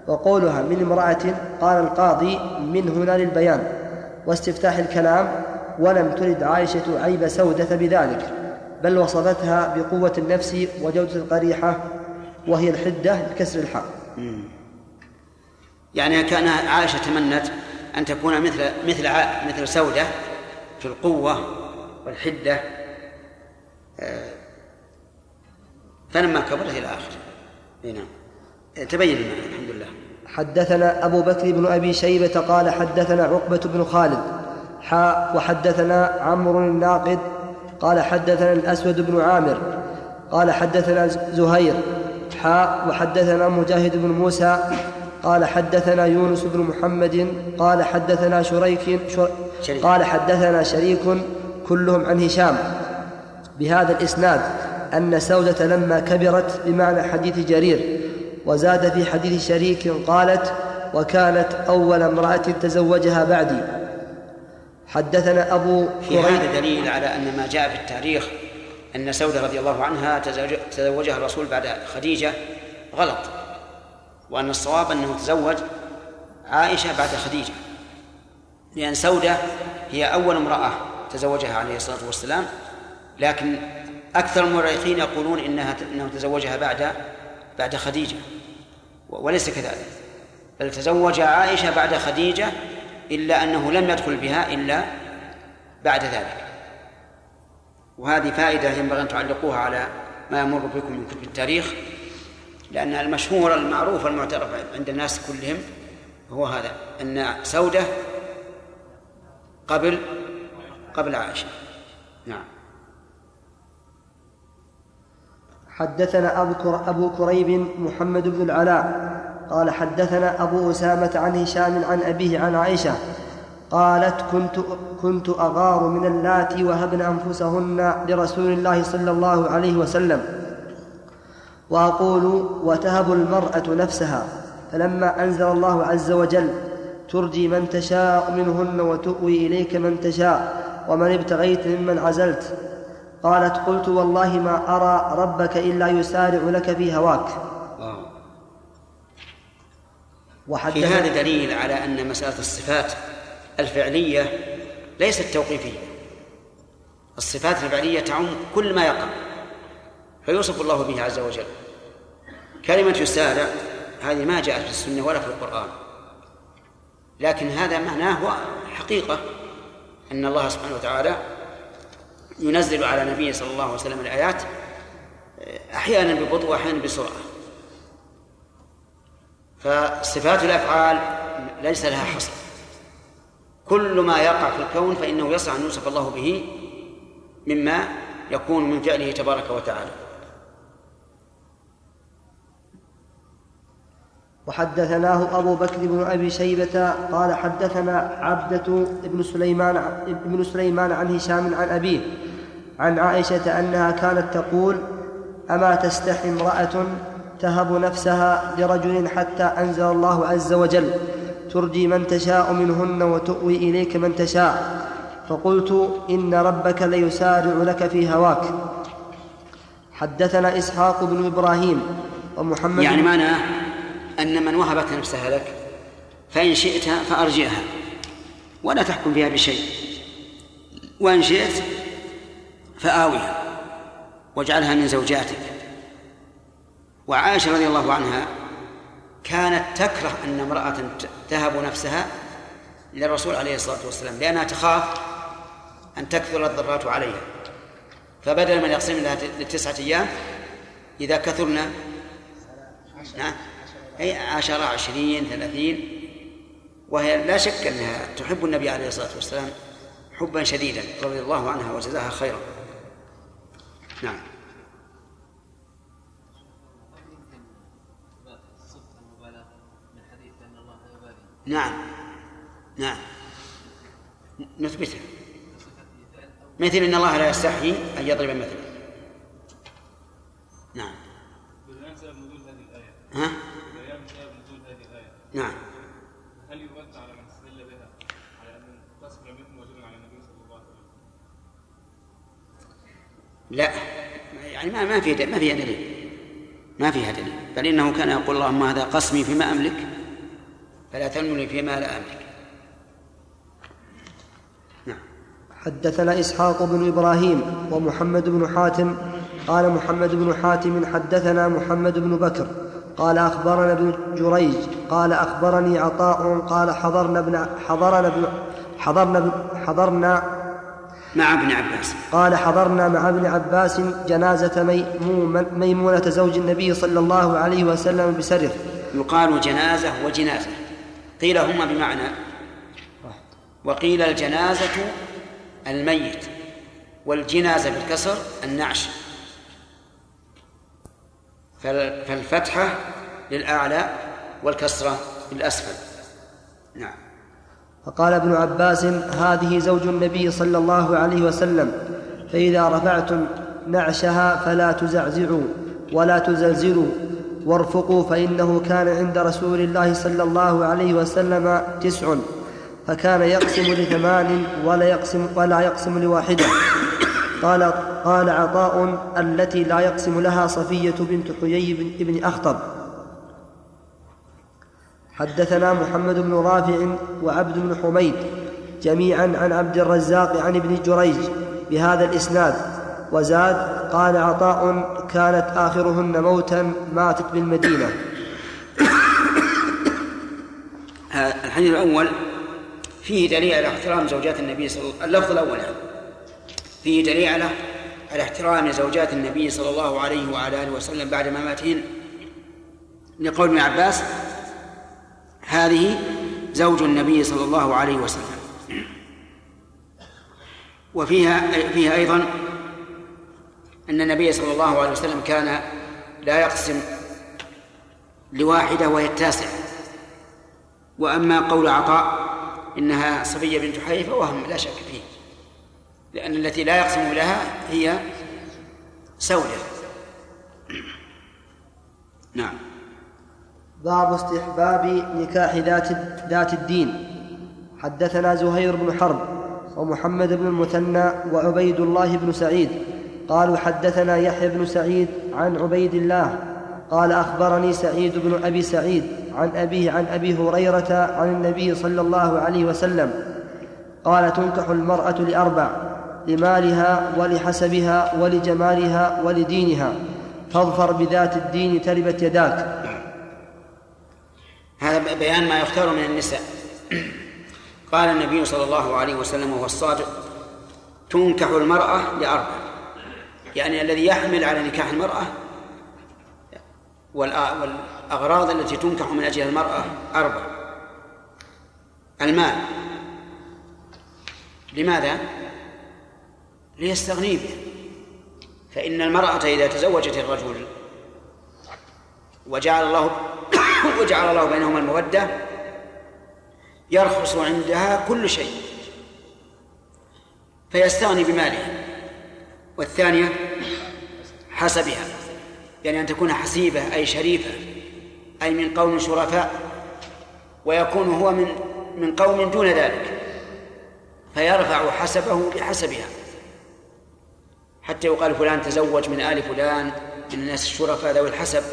S2: وقولها من امرأة قال القاضي من هنا للبيان. واستفتاح الكلام ولم ترد عائشة عيب سودة بذلك بل وصفتها بقوة النفس وجودة القريحة وهي الحدة بكسر الحاء
S1: يعني كان عائشة تمنت أن تكون مثل مثل مثل سودة في القوة والحدة. آه، فلما كبرت إلى آخره. نعم. تبين المعنى الحمد لله.
S2: حدثنا أبو بكر بن أبي شيبة قال حدثنا عقبة بن خالد. حاء وحدثنا عمرو الناقد. قال حدثنا الأسود بن عامر. قال حدثنا زهير. حاء وحدثنا مجاهد بن موسى قال حدثنا يونس بن محمد قال حدثنا شريك شر. قال حدثنا شريك كلهم عن هشام بهذا الإسناد أن سودة لما كبرت بمعنى حديث جرير وزاد في حديث شريك قالت وكانت أول امرأة تزوجها بعدي حدثنا أبو
S1: في هذا دليل على أن ما جاء في التاريخ أن سودة رضي الله عنها تزوج- تزوجها الرسول بعد خديجة غلط وأن الصواب أنه تزوج عائشة بعد خديجة لأن سودة هي أول امرأة تزوجها عليه الصلاة والسلام لكن أكثر المؤرخين يقولون إنها أنه تزوجها بعد بعد خديجة وليس كذلك بل تزوج عائشة بعد خديجة إلا أنه لم يدخل بها إلا بعد ذلك. وهذه فائدة ينبغي أن تعلقوها على ما يمر بكم من كتب التاريخ لأن المشهور المعروف المعترف عند الناس كلهم هو هذا أن سودة قبل قبل عائشة نعم
S2: حدثنا أبو. أبو كريب محمد بن العلاء قال حدثنا أبو أسامة عن هشام عن أبيه عن عائشة قالت كنت كنت أغار من اللاتي وهبن أنفسهن لرسول الله صلى الله عليه وسلم. وأقول وتهب المرأة نفسها. فلما أنزل الله عز وجل ترجي من تشاء منهن وتؤوي إليك من تشاء ومن ابتغيت ممن عزلت. قالت قلت والله ما أرى ربك إلا يسارع لك في هواك.
S1: في هذا دليل على أن مسألة الصفات الفعلية ليست توقيفية. الصفات الفعلية تعم كل ما يقع فيوصف الله به عز وجل. كلمة يسارع هذه ما جاءت في السنة ولا في القرآن. لكن هذا معناه هو حقيقة أن الله سبحانه وتعالى ينزل على نبيه صلى الله عليه وسلم الآيات أحيانا ببطء وأحيانا بسرعة. فصفات الأفعال ليس لها حصر. كل ما يقع في الكون فإنه يصح أن يوصف الله به مما يكون من فعله تبارك وتعالى.
S2: وحدثناه أبو بكر بن أبي شيبة قال حدثنا عبدة بن سليمان ابن سليمان عن هشام عن أبيه عن عائشة أنها كانت تقول أما تستحي امرأة تهب نفسها لرجل حتى أنزل الله عز وجل ترجي من تشاء منهن وتؤوي إليك من تشاء. فقلت إن ربك ليسارع لك في هواك. حدثنا إسحاق بن إبراهيم ومحمد
S1: يعني معناه أن من وهبت نفسها لك فإن شئت فأرجعها ولا تحكم فيها بشيء. وإن شئت فآوها واجعلها من زوجاتك. وعائشة رضي الله عنها كانت تكره أن امرأة تهب نفسها للرسول عليه الصلاة والسلام لأنها تخاف أن تكثر الضرات عليها. فبدل من يقسم لها لتسعة أيام إذا كثرنا نعم أي عشرة عشرين ثلاثين وهي لا شك أنها تحب النبي عليه الصلاة والسلام حبا شديدا رضي الله عنها وجزاها خيرا. نعم. نعم. نعم. نثبتها. مثل إن الله لا يستحيي أن يضرب مثلا. نعم. ها؟ نعم.
S7: هل يرد على من استدل بها؟ على واجبا على النبي صلى الله عليه وسلم.
S1: لا. يعني ما ما في ما فيها دليل. ما فيها دليل. بل إنه كان يقول اللهم هذا قسمي فيما أملك. فلا تلمني فيما لا أملك. نعم.
S2: حدثنا إسحاق بن إبراهيم ومحمد بن حاتم قال محمد بن حاتم حدثنا محمد بن بكر قال أخبرنا ابن جريج قال أخبرني عطاء قال حضرنا ابن حضرنا ابن حضرنا ابن حضرنا
S1: مع ابن عباس.
S2: قال حضرنا مع ابن عباس جنازة ميمون- ميمونة زوج النبي صلى الله عليه وسلم بسرف
S1: يقال جنازة وجنازة. قيل هما بمعنى وقيل الجنازة الميت والجنازة بالكسر النعش. فال- فالفتحه للأعلى والكسره للاسفل نعم.
S2: فقال ابن عباس هذه زوج النبي صلى الله عليه وسلم فإذا رفعتم نعشها فلا تزعزعوا ولا تزلزلوا. وارفقوا فإنه كان عند رسول الله صلى الله عليه وسلم تسع فكان يقسم لثمان ولا يقسم ولا يقسم لواحدة. قال قال عطاء التي لا يقسم لها صفية بنت حيي بن ابن أخطب. حدثنا محمد بن رافع وعبد بن حميد جميعا عن عبد الرزاق عن ابن جريج بهذا الإسناد. وزاد قال عطاء كانت آخرهن موتا ماتت بالمدينة.
S1: ها- الحديث الأول فيه دليل على احترام زوجات النبي صلى الله اللفظ الأول يعني. فيه دليل على احترام زوجات النبي صلى الله عليه وعلى آله وسلم بعد مماتهن. لقول ابن عباس هذه زوج النبي صلى الله عليه وسلم. وفيها فيها أيضا أن النبي صلى الله عليه وسلم كان لا يقسم لواحدة وهي التاسعة وأما قول عطاء إنها صفية بنت حي فوهم لا شك فيه لأن التي لا يقسم لها هي سودة. نعم.
S2: باب استحباب نكاح ذات ذات الدين. حدثنا زهير بن حرب ومحمد بن المثنى وعبيد الله بن سعيد قالوا حدثنا يحيى بن سعيد عن عبيد الله قال أخبرني سعيد بن أبي سعيد عن أبيه عن أبي هريرة عن النبي صلى الله عليه وسلم قال تنكح المرأة لأربع لمالها ولحسبها ولجمالها ولدينها فاظفر بذات الدين تربت يداك.
S1: هذا بيان ما يختار من النساء. قال النبي صلى الله عليه وسلم وهو الصادق تنكح المرأة لأربع. يعني الذي يحمل على نكاح المرأة والأغراض التي تنكح من أجلها المرأة أربع. المال. لماذا؟ ليستغني به فإن المرأة إذا تزوجت الرجل وجعل الله وجعل الله بينهما المودة يرخص عندها كل شيء. فيستغني بمالها والثانية حسبها يعني أن تكون حسيبة أي شريفة أي من قوم شرفاء ويكون هو من من قوم دون ذلك فيرفع حسبه بحسبها. حتى يقال فلان تزوج من آل فلان من الناس الشرفاء ذوي الحسب.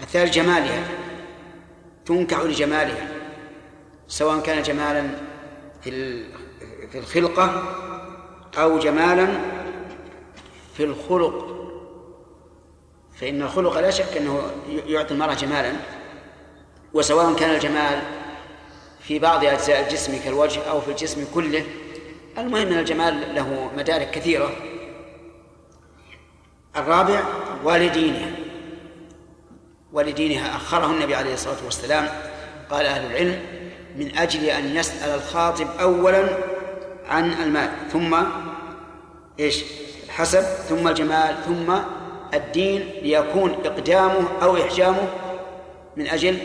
S1: الثالث جمالها تنكح لجمالها سواء كان جمالا في في الخلقة أو جمالا في الخلق. فإن الخلق لا شك أنه يعطي المرأة جمالا وسواء كان الجمال في بعض أجزاء الجسم كالوجه أو في الجسم كله المهم أن الجمال له مدارك كثيرة. الرابع والدينها ولدينها أخره النبي عليه الصلاة والسلام قال أهل العلم من أجل أن يسأل الخاطب أولا عن المال ثم إيش؟ الحسب ثم الجمال ثم الدين ليكون إقدامه أو إحجامه من أجل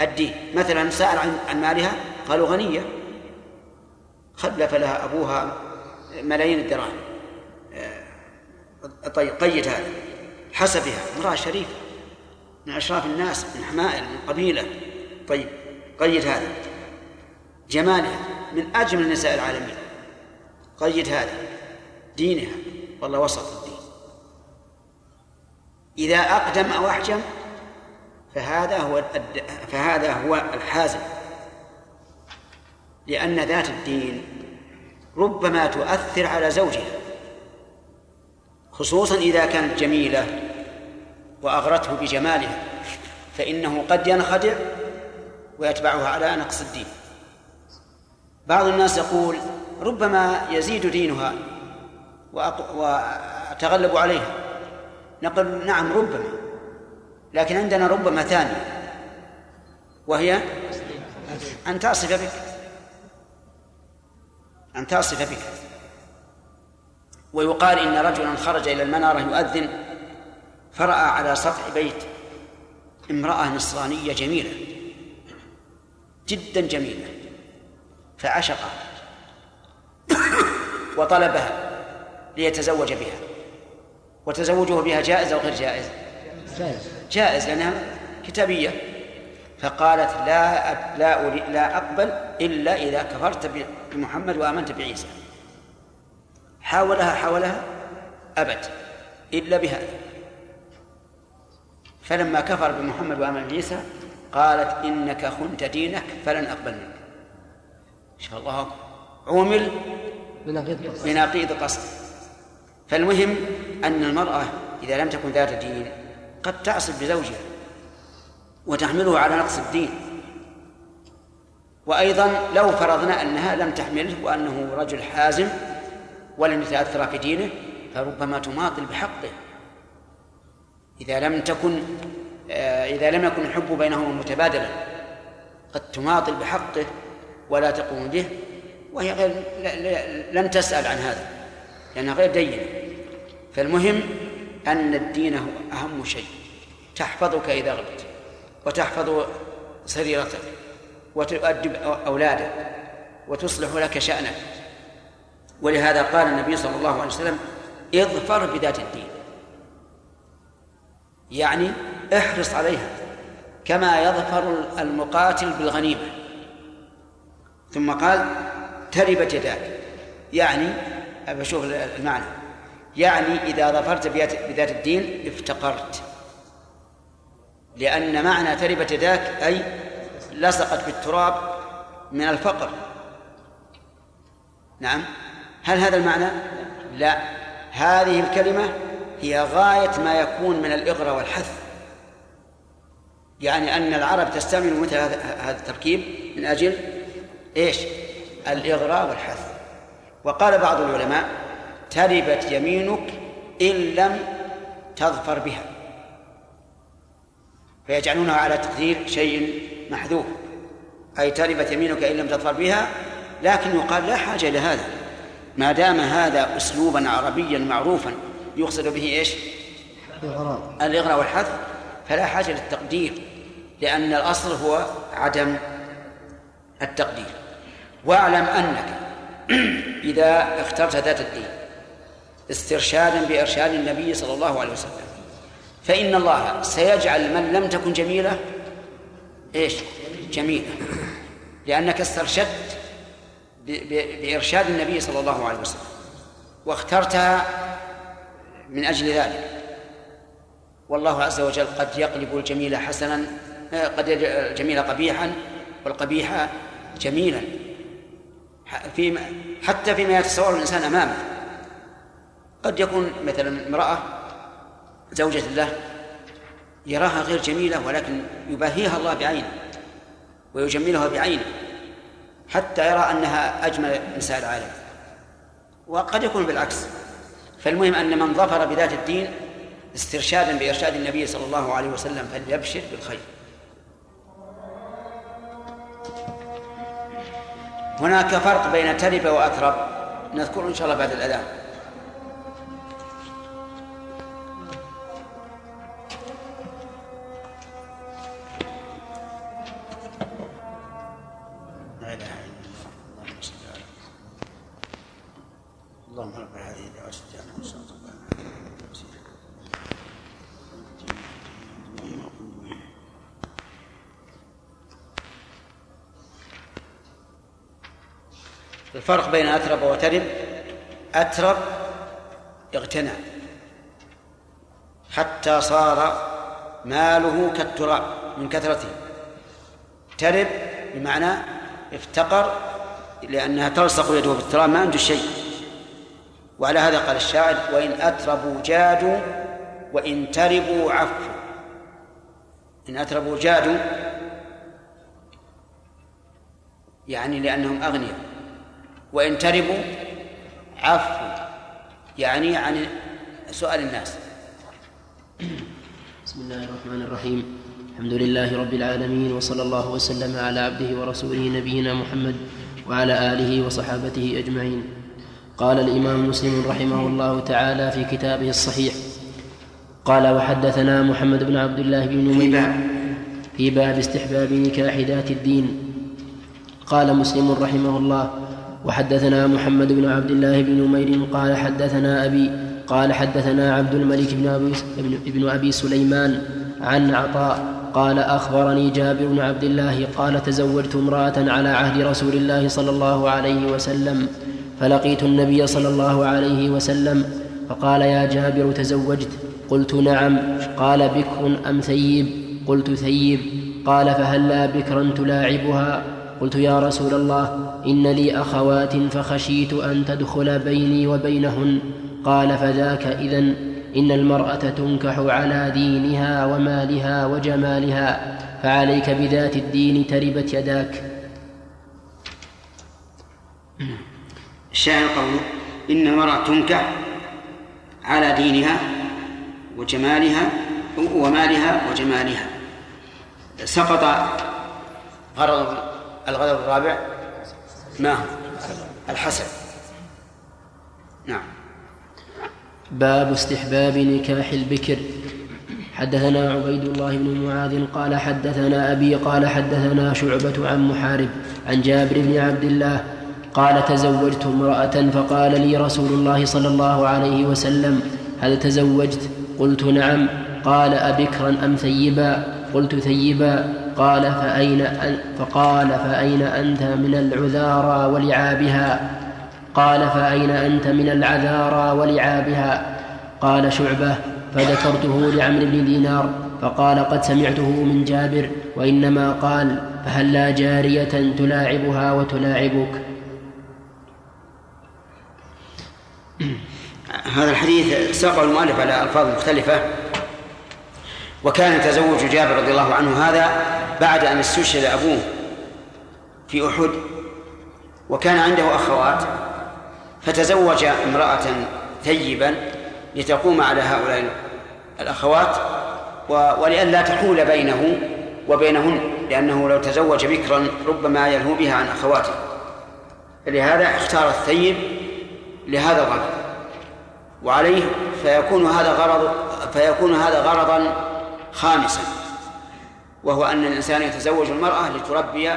S1: الدين. مثلا سأل عن عن مالها قالوا غنية. خلف لها أبوها ملايين الدراهم آه، طيب قيد هذا. حسبها امرأة شريفة من أشراف الناس من حمائل من قبيلة. طيب قيد هذا. جمالها من أجمل نساء العالمين. قيد هذا دينها والله وسط الدين. إذا أقدم أو أحجم فهذا هو فهذا هو الحازم. لأن ذات الدين ربما تؤثر على زوجها خصوصا إذا كانت جميلة وأغرته بجمالها فإنه قد ينخدع ويتبعها على نقص الدين. بعض الناس يقول ربما يزيد دينها وأتغلب عليها. نقول نعم ربما لكن عندنا ربما ثانية وهي أن تصف بك أن تصف بك. ويقال إن رجلا خرج إلى المنارة يؤذن فرأى على سطح بيت امرأة نصرانية جميلة جدا جميلة. فعشقها وطلبها ليتزوج بها. وتزوجه بها جائز أو غير جائز؟ جائز. جائز لأنها كتابية. فقالت لا أب لا أريد لا أقبل إلا إذا كفرت بمحمد وآمنت بعيسى. حاولها حاولها أبد إلا بهذا فلما كفر بمحمد وآمن بعيسى قالت إنك خنت دينك فلن أقبل منك. شاء الله عومل بنقيض قصد. فالمهم أن المرأة إذا لم تكن ذات دين قد تعصب بزوجها وتحمله على نقص الدين. وأيضا لو فرضنا أنها لم تحمله وأنه رجل حازم ولم يتأثر في دينه فربما تماطل بحقه. إذا لم تكن آه، إذا لم يكن الحب بينهما متبادلا قد تماطل بحقه ولا تقوم به وهي غير لم تسأل عن هذا لأنها غير دينة. فالمهم أن الدين هو أهم شيء. تحفظك إذا غبت وتحفظ سريرتك وتؤدب أولادك وتصلح لك شأنك. ولهذا قال النبي صلى الله عليه وسلم اظفر بذات الدين. يعني احرص عليها كما يظفر المقاتل بالغنيمة. ثم قال تربت يداك يعني بشوف المعنى. يعني إذا ظفرت بذات الدين افتقرت. لأن معنى تربت يداك أي لصقت بالتراب من الفقر. نعم. هل هذا المعنى؟ لا. هذه الكلمة هي غاية ما يكون من الإغرى والحث. يعني أن العرب تستعمل مثل هذا التركيب من أجل إيش؟ الإغراء والحث وقال بعض العلماء تربت يمينك إن لم تظفر بها. فيجعلونها على تقدير شيء محذوف. أي تربت يمينك إن لم تظفر بها لكن يقال لا حاجة إلى هذا. ما دام هذا أسلوبا عربيا معروفا يقصد به إيش؟ الإغراء والحث فلا حاجة للتقدير لأن الأصل هو عدم التقدير. واعلم أنك إذا اخترت ذات الدين استرشادا بإرشاد النبي صلى الله عليه وسلم فإن الله سيجعل من لم تكن جميلة إيش؟ جميلة لأنك استرشدت بإرشاد النبي صلى الله عليه وسلم واخترتها من أجل ذلك والله عز وجل قد يقلب الجميل حسنا قد الجميل قبيحا والقبيح جميلا فيما حتى فيما يتصور الإنسان أمامه. قد يكون مثلا امرأة زوجة له يراها غير جميلة ولكن يباهيها الله بعينه ويجملها بعينه حتى يرى أنها أجمل نساء العالم. وقد يكون بالعكس. فالمهم أن من ظفر بذات الدين استرشادا بإرشاد النبي صلى الله عليه وسلم فليبشر بالخير. هناك فرق بين ترب وأترب نذكره إن شاء الله بعد الأذان. اللهم الفرق بين أترب وترب أترب اغتنى. حتى صار ماله كالتراب من كثرته. ترب بمعنى افتقر لأنها تلصق يده في التراب ما عنده شيء. وعلى هذا قال الشاعر وإن أتربوا جادوا وإن تربوا عفوا. إن أتربوا جادوا يعني لأنهم أغنياء. وإن تربوا عفوا يعني عن سؤال الناس.
S8: بسم الله الرحمن الرحيم. الحمد لله رب العالمين وصلى الله وسلم على عبده ورسوله نبينا محمد وعلى آله وصحابته أجمعين. قال الإمام مسلم رحمه الله تعالى في كتابه الصحيح قال وحدثنا محمد بن عبد الله بن نمير في باب استحباب نكاح ذات الدين. قال مسلم رحمه الله وحدثنا محمد بن عبد الله بن نمير قال حدثنا أبي قال حدثنا عبد الملك بن أبي, بن أبي سليمان عن عطاء قال أخبرني جابر بن عبد الله قال تزوجت امرأة على عهد رسول الله صلى الله عليه وسلم فلقيت النبي صلى الله عليه وسلم فقال يا جابر تزوجت قلت نعم قال بكر أم ثيب قلت ثيب قال فهلا بكرا تلاعبها قلت يا رسول الله إن لي أخوات فخشيت أن تدخل بيني وبينهن. قال فذاك إذن إن المرأة تنكح على دينها ومالها وجمالها فعليك بذات الدين تربت يداك.
S1: الشاعر قوله إن المرأة تنكح على دينها وجمالها ومالها وجمالها. سقط غرض الغرض الرابع؟ ما هو؟ الحسن. نعم.
S8: باب استحباب نكاح البكر. حدثنا عبيد الله بن معاذ قال حدثنا أبي قال حدثنا شعبة عن محارب عن جابر بن عبد الله قال تزوجت امرأة فقال لي رسول الله صلى الله عليه وسلم هل تزوجت؟ قلت نعم. قال أبكرا أم ثيبا؟ قلت ثيبا. قال فأين أن فقال فأين أنت من العذارى ولعابها؟ قال فأين أنت من العذارى ولعابها؟ قال شعبة فذكرته لعمرو بن دينار فقال قد سمعته من جابر وإنما قال فهل لا جارية تلاعبها وتلاعبك؟
S1: هذا الحديث ساقه المؤلف على ألفاظ مختلفة وكان تزوج جابر رضي الله عنه هذا بعد أن استشهد أبوه في أحد وكان عنده أخوات فتزوج امرأة ثيبا لتقوم على هؤلاء الأخوات ولئلا تحول بينه وبينهن لأنه لو تزوج بكرا ربما يلهو بها عن أخواته. لهذا اختار الثيب لهذا الغرض وعليه فيكون هذا غرض فيكون هذا غرضا خامسا. وهو أن الإنسان يتزوج المرأة لتربي